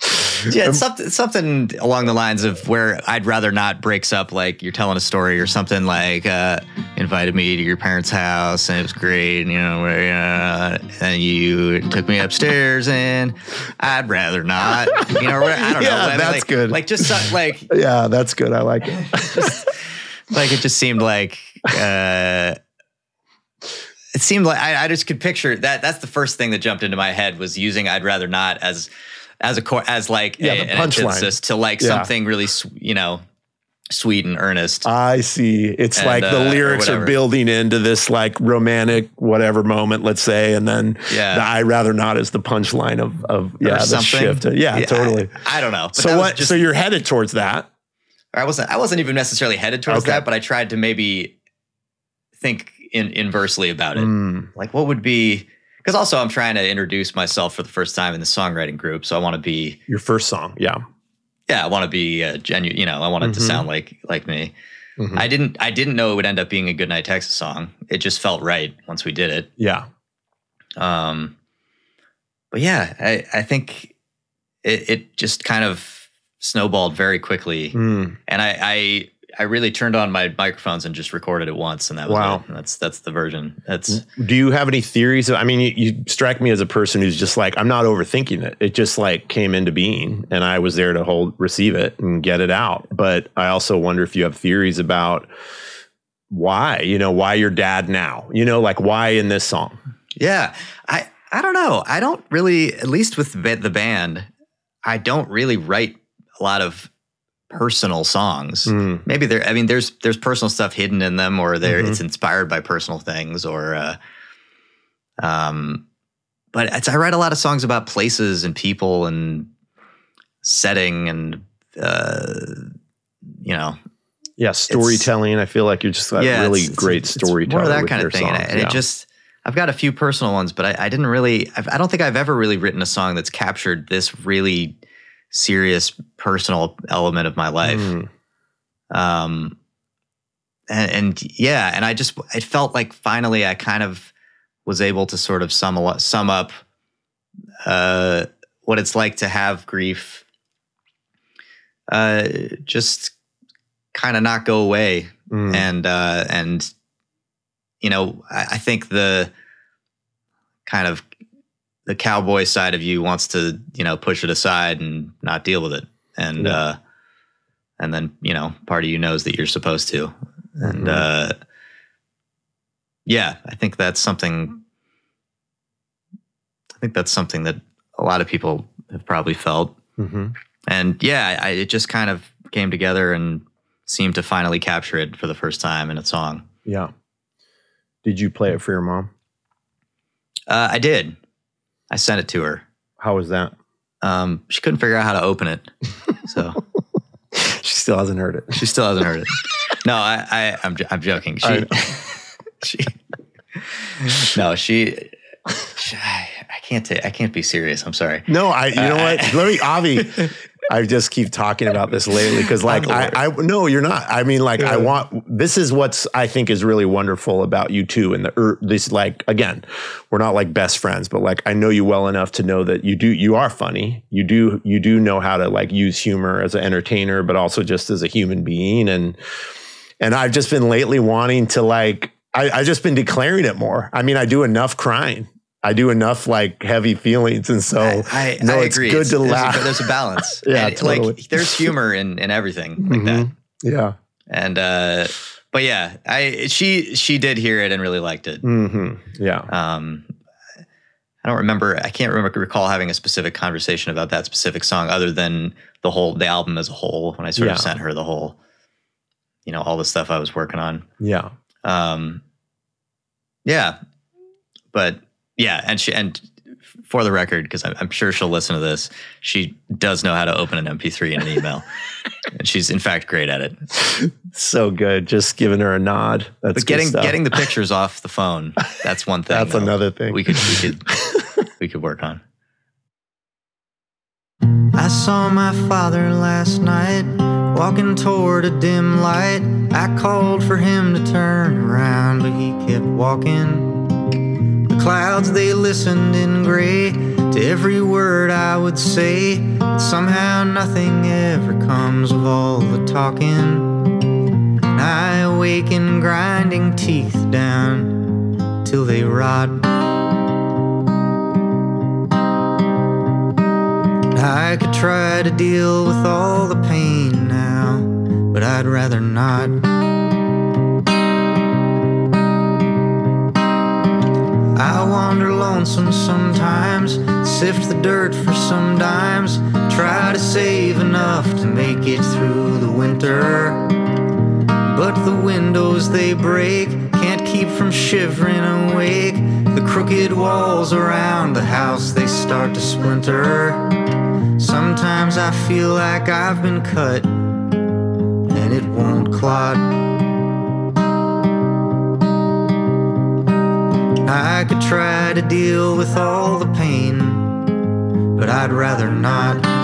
yeah, it's something something along the lines of where I'd rather not breaks up like you're telling a story or something like uh, invited me to your parents' house and it was great, and, you know, where, uh, and you took me upstairs and I'd rather not, you know, I don't know. Yeah, I mean, that's like, good. Like just so- like yeah that's good i like it like it just seemed like uh it seemed like I, I just could picture that that's the first thing that jumped into my head was using i'd rather not as as a core as like Yeah, a, punchline. to like Yeah. something really you know sweet and earnest. I see. It's And, like the uh, lyrics are building into this like romantic whatever moment, let's say, and then Yeah. the I rather not is the punchline of of yeah the something. shift. Yeah, totally. I, I don't know. But so what? just- so you're headed towards that. I wasn't. I wasn't even necessarily headed towards Okay. that, but I tried to maybe think in, inversely about it. Mm, Like, what would be? Because also, I'm trying to introduce myself for the first time in the songwriting group, so I want to be. your first song, yeah. Yeah, I want to be uh, genuine. You know, I want it to Mhm. sound like like me. Mhm. I didn't. I didn't know it would end up being a Goodnight Texas song. It just felt right once we did it. yeah. Um, but yeah, I, I think it, it just kind of snowballed very quickly, Mm, and I, I I really turned on my microphones and just recorded it once, and that was Wow. it. That's that's the version. That's Do you have any theories? I mean, you, you strike me as a person who's just like, I'm not overthinking it. It just like came into being and I was there to hold, receive it and get it out. But I also wonder if you have theories about why, you know, why your dad now, you know, like why in this song? yeah. I I don't know. I don't really, at least with the the band, I don't really write a lot of personal songs. Mm, maybe there i mean there's there's personal stuff hidden in them or there Mhm. it's inspired by personal things or uh um but it's, i write a lot of songs about places and people and setting and uh you know yeah, storytelling. I feel like you're just a yeah really it's- it's- great it's storyteller. more that kind of thing and, songs, and yeah. it just i've got a few personal ones but i, I didn't really I've, i don't think i've ever really written a song that's captured this really serious personal element of my life. Mm, um and, and yeah and i just it felt like finally i kind of was able to sort of sum a- sum up uh what it's like to have grief uh just kind of not go away. Mm, and uh and you know I, I think the kind of the cowboy side of you wants to you know push it aside and not deal with it and Yeah. uh and then you know part of you knows that you're supposed to and Mhm. uh yeah i think that's something i think that's something that a lot of people have probably felt mhm. and yeah I, it just kind of came together and seemed to finally capture it for the first time in a song Yeah. Did you play it for your mom? uh, i did i sent it to her How was that? um, she couldn't figure out how to open it so She still hasn't heard it. she still hasn't heard it no i, I i'm, I'm joking she, she no she, she I, I can't ta- i can't be serious i'm sorry No, I. You know Uh, what? Let me, Avi. I just keep talking about this lately because, like, I, I, no, you're not. I mean, like, I want. This is what's I think is really wonderful about you too. And the er, this, like, again, we're not like best friends, but like, I know you well enough to know that you do. You are funny. You do. You do know how to like use humor as an entertainer, but also just as a human being. And and I've just been lately wanting to like. I, I've just been declaring it more. I mean, I do enough crying. I do enough like heavy feelings, and so I, I, no, I it's agree. good It's- to there's laugh. A, there's a balance. Yeah, And, totally. Like there's humor in in everything like that. Mhm. Yeah. And uh, but yeah, I she she did hear it and really liked it. hmm Yeah. Um, I don't remember. I can't remember recall having a specific conversation about that specific song, other than the whole the album as a whole. When I sort Yeah. of sent her the whole, you know, all the stuff I was working on. Yeah. Um, yeah, but yeah, and she and for the record, because I'm, I'm sure she'll listen to this, she does know how to open an MP3 in an email, and she's in fact great at it. So good. Just giving her a nod. That's But getting stuff. getting the pictures off the phone, that's one thing. That's though, another thing. we could we could we could work on. I saw my father last night walking toward a dim light. I called for him to turn around, but he kept walking. Clouds they listened in gray to every word I would say, but somehow nothing ever comes of all the talking. And I awaken grinding teeth down till they rot. I could try to deal with all the pain now, but I'd rather not. I wander lonesome sometimes, sift the dirt for some dimes, try to save enough to make it through the winter. but the windows they break can't keep from shivering awake. The crooked walls around the house they start to splinter. Sometimes I feel like I've been cut and it won't clot. I could try to deal with all the pain, but I'd rather not.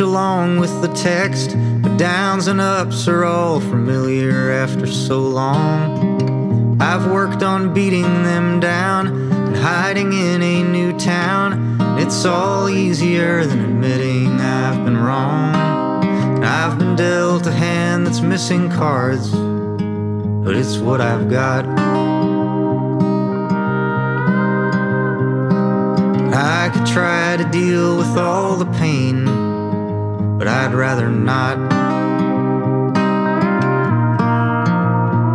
Along with the text. But downs and ups are all familiar after so long. I've worked on beating them down and hiding in a new town. It's all easier than admitting I've been wrong. I've been dealt a hand that's missing cards, but it's what I've got. I could try to deal with all the pain, but I'd rather not.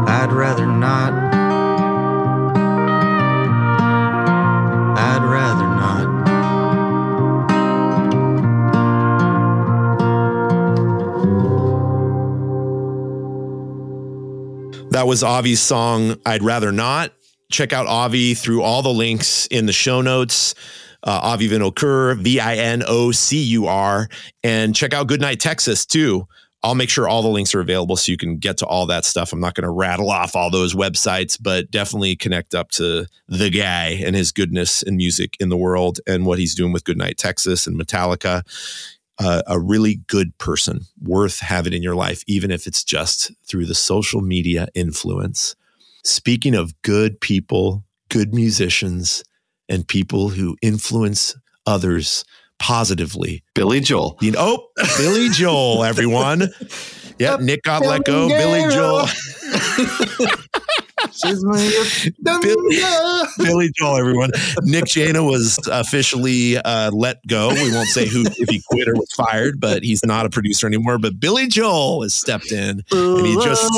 I'd rather not. I'd rather not. That was Avi's song, I'd Rather Not. Check out Avi through all the links in the show notes. Uh, Avi Vinocur, V I N O C U R. And check out Goodnight Texas too. I'll make sure all the links are available so you can get to all that stuff. I'm not going to rattle off all those websites, but definitely connect up to the guy and his goodness and music in the world and what he's doing with Goodnight Texas and Metallica. Uh, a really good person, worth having in your life, even if it's just through the social media influence. Speaking of good people, good musicians, and people who influence others positively. Billy Joel. You know, oh, Billy Joel, everyone. Yep, Nick got let go. Billy Joel. Billy, Billy Joel, everyone. Nick Jana was officially uh, let go. We won't say who if he quit or was fired, but he's not a producer anymore. But Billy Joel has stepped in and he just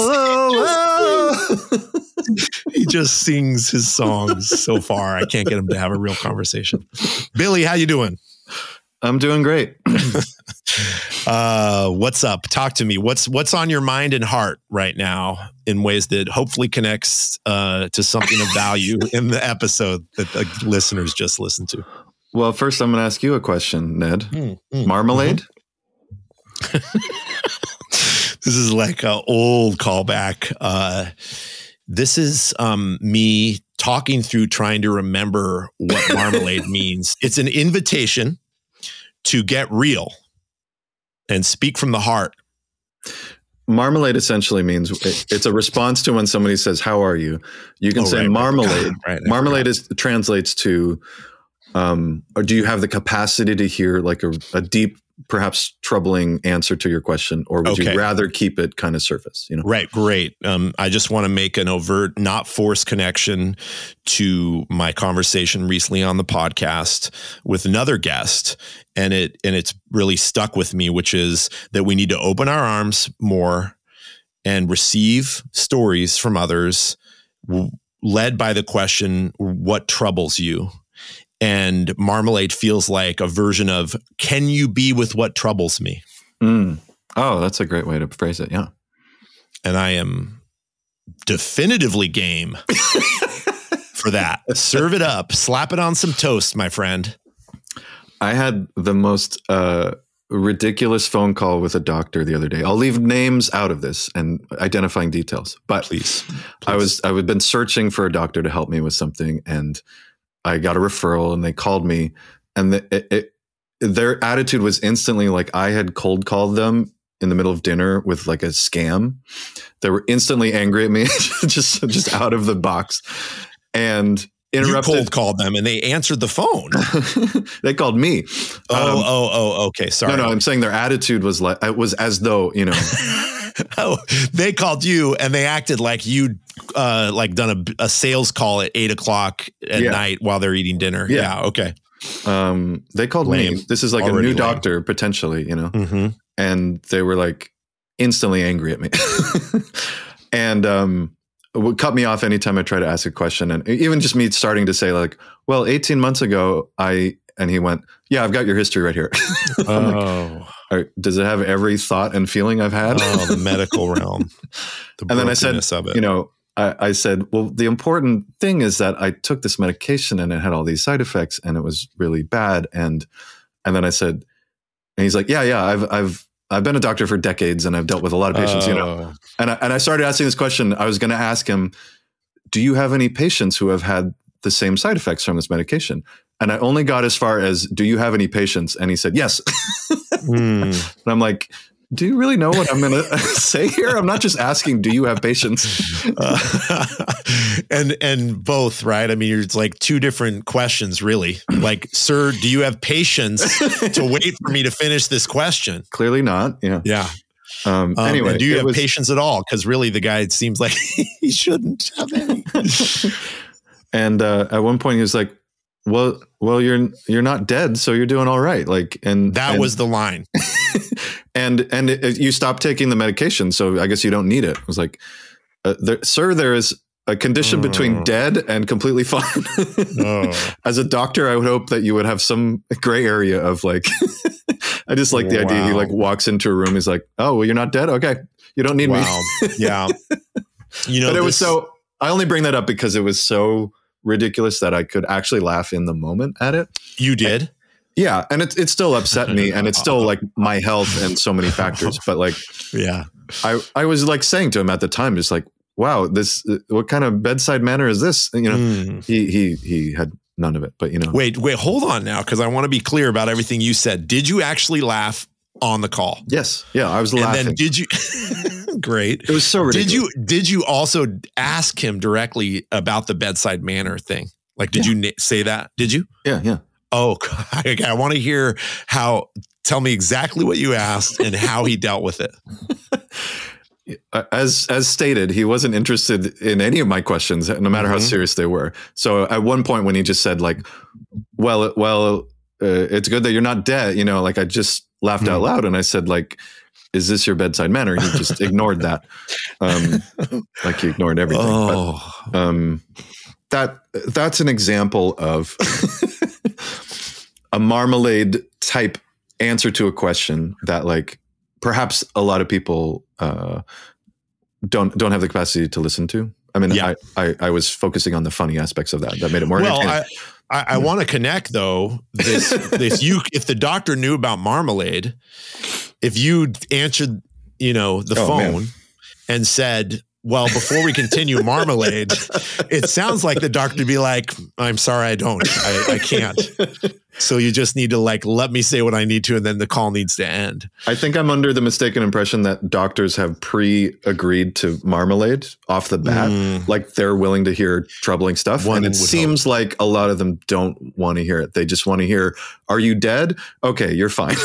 he just sings his songs so far. I can't get him to have a real conversation. Billy, how you doing? I'm doing great. uh, what's up? Talk to me. What's what's on your mind and heart right now in ways that hopefully connects uh, to something of value in the episode that the listeners just listened to. Well, first I'm going to ask you a question, Ned. Mm, mm, Marmalade? mm-hmm. this is like an old callback. Uh, this is um, me talking through trying to remember what marmalade means. It's an invitation to get real and speak from the heart. Marmalade essentially means it's a response to when somebody says, "How are you?" You can oh, say right, marmalade. Right, marmalade is translates to, um, or do you have the capacity to hear like a, a deep perhaps troubling answer to your question or would okay. you rather keep it kind of surface you know? Right great. Um, i just want to make an overt not forced connection to my conversation recently on the podcast with another guest and it and it's really stuck with me which is that we need to open our arms more and receive stories from others led by the question what troubles you and marmalade feels like a version of can you be with what troubles me? Mm. oh that's a great way to phrase it yeah. And i am definitively game for that. Serve it up. Slap it on some toast my friend. I had the most uh, ridiculous phone call with a doctor the other day. I'll leave names out of this and identifying details but please, please. i was i had been searching for a doctor to help me with something and I got a referral and they called me and the, it, it, their attitude was instantly like I had cold called them in the middle of dinner with like a scam. They were instantly angry at me, just just out of the box, and interrupted. You cold called them, and they answered the phone. they called me. Oh, um, oh, oh. Okay, sorry. No, no. I'm saying their attitude was like it was as though you know. oh, they called you, and they acted like you uh, like done a, a sales call at eight o'clock at yeah. night while they're eating dinner. Yeah. yeah okay. Um, they called lame. me. This is like Already a new lame. doctor potentially, you know. Mm-hmm and they were like instantly angry at me and um, would cut me off anytime I try to ask a question. And even just me starting to say like, well, 18 months ago, I, and he went, yeah, I've got your history right here. oh, like, does it have every thought and feeling I've had? Oh, the medical realm. The and then I said, you know, I, I, said, well, the important thing is that I took this medication and it had all these side effects and it was really bad. And, and then I said, and he's like, yeah, yeah, I've, I've, I've been a doctor for decades and I've dealt with a lot of patients, oh. you know. Oh. And I, and I started asking this question. I was going to ask him, do you have any patients who have had the same side effects from this medication? And I only got as far as, do you have any patients? And he said, yes. mm. And I'm like, do you really know what I'm going to say here? I'm not just asking, do you have patience? Uh, and and both, right? I mean, it's like two different questions, really. Like, sir, do you have patience to wait for me to finish this question? Clearly not. Yeah. Yeah. Um, um, anyway, do you have was, patience at all? Because really, the guy it seems like he shouldn't have any. and uh, at one point, he was like, "Well, well, you're you're not dead, so you're doing all right." Like, and that and, was the line and and it, you stop taking the medication, so I guess you don't need it. I was like, uh, there, sir, there is a condition oh. between dead and completely fine. oh. As a doctor, I would hope that you would have some gray area of like. I just like the wow. idea he like walks into a room. He's like, "Oh, well, you're not dead. Okay, you don't need wow. me." yeah, you know, but it this- was so. I only bring that up because it was so ridiculous that I could actually laugh in the moment at it. You did. Yeah, and it it still upset me, and it's still like my health and so many factors. But like, yeah, I I was like saying to him at the time, just like, wow, this what kind of bedside manner is this? And, you know, mm. he he he had none of it, but you know, wait, wait, hold on now, because I want to be clear about everything you said. Did you actually laugh on the call? Yes, yeah, I was laughing. And then did you? Great. It was so ridiculous. Did you did you also ask him directly about the bedside manner thing? Like, did yeah. you say that? Did you? Yeah, yeah. Oh, I, I want to hear how. Tell me exactly what you asked and how he dealt with it. as as stated, he wasn't interested in any of my questions, no matter mm-hmm. how serious they were. So at one point, when he just said like, "Well, well, uh, it's good that you're not dead," you know, like I just laughed out loud and I said like, "Is this your bedside manner?" He just ignored that, um, like he ignored everything. Oh. But, um, that that's an example of a marmalade type answer to a question that like perhaps a lot of people uh, don't don't have the capacity to listen to. I mean, yeah. I, I, I was focusing on the funny aspects of that. That made it more. Well, I, I, I hmm. want to connect though this this you if the doctor knew about marmalade, if you answered you know the oh, phone man. and said well, before we continue marmalade, it sounds like the doctor would be like, I'm sorry, I don't. I, I, can't. So you just need to like let me say what I need to, and then the call needs to end. I think I'm under the mistaken impression that doctors have pre-agreed to marmalade off the bat. Mm. Like they're willing to hear troubling stuff. One and it seems hope. like a lot of them don't want to hear it. They just want to hear, Are you dead? Okay, you're fine.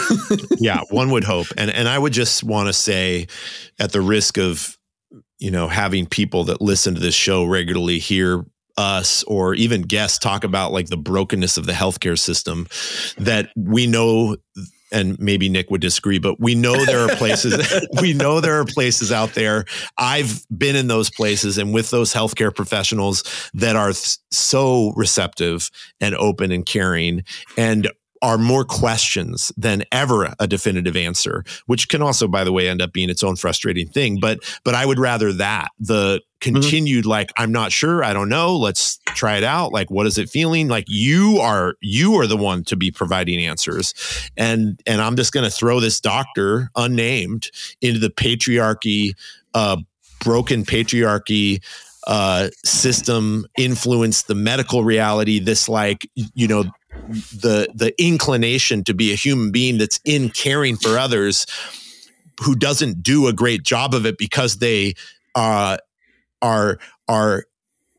yeah, one would hope. And and I would just want to say, at the risk of you know, having people that listen to this show regularly hear us or even guests talk about like the brokenness of the healthcare system that we know and maybe Nick would disagree, but we know there are places, we know there are places out there. I've been in those places and with those healthcare professionals that are th- so receptive and open and caring and are more questions than ever a definitive answer, which can also, by the way, end up being its own frustrating thing. But but I would rather that the mm-hmm. continued mm-hmm. like I'm not sure, I don't know, let's try it out. Like what is it feeling? Like you are you are the one to be providing answers, and and I'm just going to throw this doctor unnamed into the patriarchy, uh, broken patriarchy uh, system influence the medical reality this like you know the the inclination to be a human being that's in caring for others who doesn't do a great job of it because they uh, are are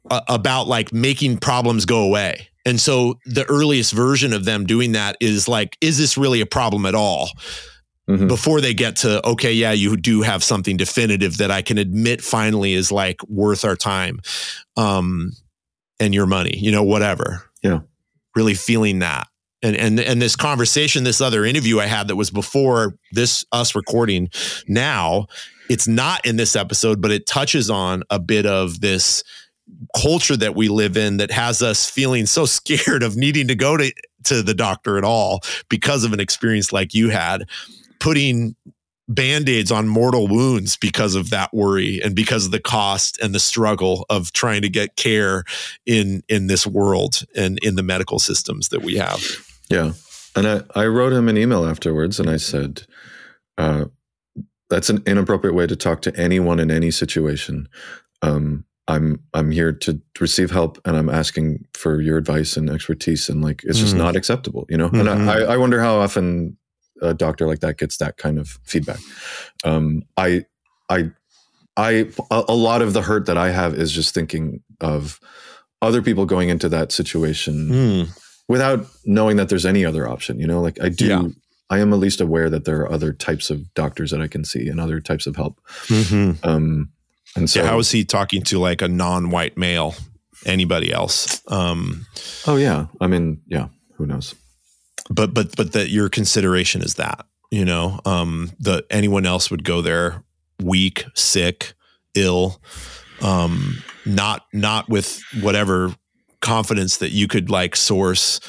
uh, about like making problems go away. And so the earliest version of them doing that is like, is this really a problem at all? Mm-hmm. Before they get to, okay, yeah, you do have something definitive that I can admit finally is like worth our time um, and your money, you know, whatever. Yeah. Really feeling that and and and this conversation, this other interview I had that was before this us recording. Now, it's not in this episode, but it touches on a bit of this culture that we live in that has us feeling so scared of needing to go to to the doctor at all because of an experience like you had putting band-aids on mortal wounds because of that worry and because of the cost and the struggle of trying to get care in in this world and in the medical systems that we have yeah. And I, I wrote him an email afterwards and I said, uh, that's an inappropriate way to talk to anyone in any situation. Um, I'm I'm here to receive help and I'm asking for your advice and expertise and like it's just mm. not acceptable, you know. Mm-hmm. And I, I wonder how often a doctor like that gets that kind of feedback. Um, I I I a lot of the hurt that I have is just thinking of other people going into that situation. Mm without knowing that there's any other option. You know, like I do. Yeah. I am at least aware that there are other types of doctors that I can see and other types of help. Mm-hmm. Um, and so, yeah, how is he talking to like a non-white male? Anybody else? Um, oh yeah, I mean, yeah, who knows? But but but that your consideration is that you know um, that anyone else would go there weak, sick, ill, um, not not with whatever confidence that you could like source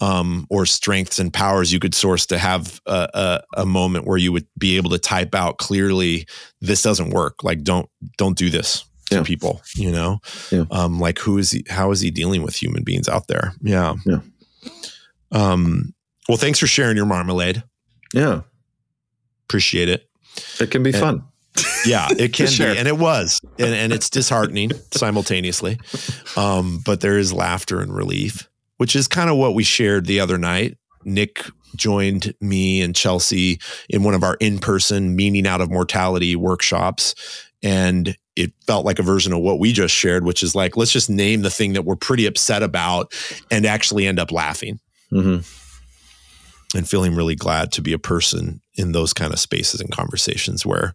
um, or strengths and powers you could source to have a, a, a, moment where you would be able to type out clearly this doesn't work. Like don't don't do this to yeah. people you know? Yeah. um, like who is he how is he dealing with human beings out there? Yeah. Yeah. Um well thanks for sharing your marmalade yeah appreciate it it can be and, fun yeah, it can sure. be, and it was, and, and it's disheartening simultaneously. Um, but there is laughter and relief, which is kind of what we shared the other night. Nick joined me and Chelsea in one of our in-person meaning out of mortality workshops, and it felt like a version of what we just shared, which is like let's just name the thing that we're pretty upset about, and actually end up laughing. Mm-hmm and feeling really glad to be a person in those kind of spaces and conversations where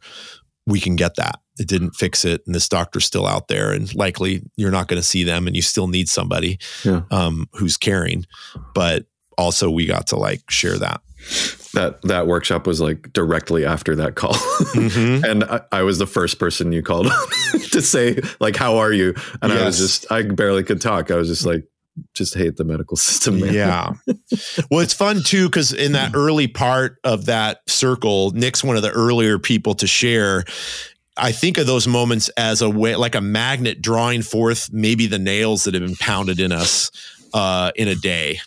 we can get that. It didn't fix it, and this doctor's still out there, and likely you're not going to see them, and you still need somebody yeah. um, who's caring. But also, we got to like share that. That that workshop was like directly after that call, mm-hmm. and I, I, was the first person you called to say like, "How are you?" And yes. I was just, I barely could talk. I was just like, just hate the medical system. Man. Yeah. well, it's fun too because in that early part of that circle, Nick's one of the earlier people to share. I think of those moments as a way, like a magnet drawing forth maybe the nails that have been pounded in us uh, in a day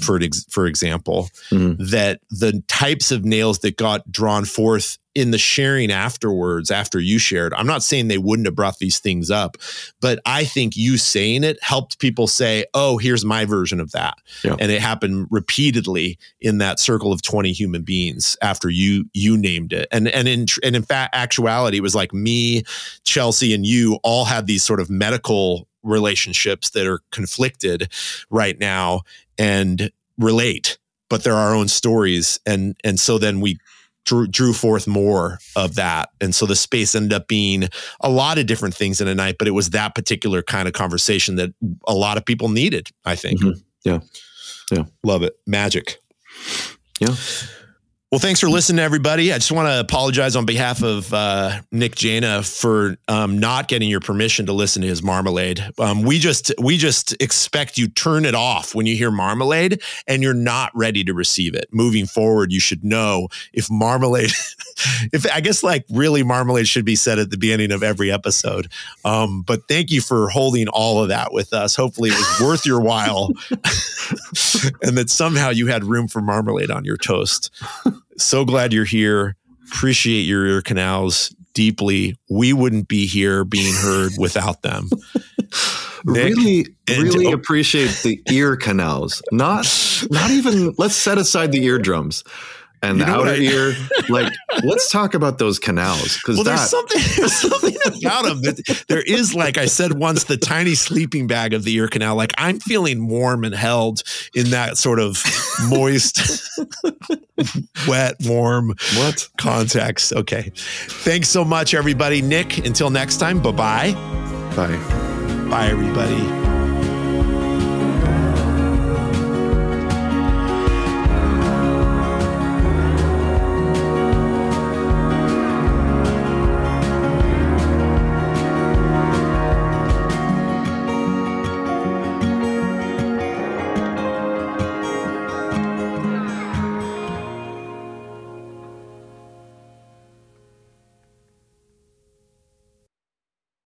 for ex- for example, mm-hmm. that the types of nails that got drawn forth in the sharing afterwards, after you shared, I'm not saying they wouldn't have brought these things up, but I think you saying it helped people say, "Oh, here's my version of that," yeah. and it happened repeatedly in that circle of 20 human beings after you you named it, and and in and in fact, actuality, it was like me, Chelsea, and you all had these sort of medical relationships that are conflicted right now and relate, but they're our own stories. And, and so then we drew, drew forth more of that. And so the space ended up being a lot of different things in a night, but it was that particular kind of conversation that a lot of people needed, I think. Mm-hmm. Yeah. Yeah. Love it. Magic. Yeah. Well, thanks for listening, everybody. I just want to apologize on behalf of uh, Nick Jana for um, not getting your permission to listen to his Marmalade. Um, we just we just expect you turn it off when you hear Marmalade, and you're not ready to receive it. Moving forward, you should know if Marmalade, if I guess like really Marmalade should be said at the beginning of every episode. Um, but thank you for holding all of that with us. Hopefully, it was worth your while, and that somehow you had room for Marmalade on your toast so glad you're here. Appreciate your ear canals deeply. We wouldn't be here being heard without them. Nick, really, really oh. appreciate the ear canals. Not, not even. Let's set aside the eardrums. And you the outer I, ear. Like, let's talk about those canals because well, that, there's something there's something about them. That there is, like I said once, the tiny sleeping bag of the ear canal. Like I'm feeling warm and held in that sort of moist, wet, warm what context. Okay, thanks so much, everybody. Nick, until next time. Bye-bye. Bye. Bye, everybody.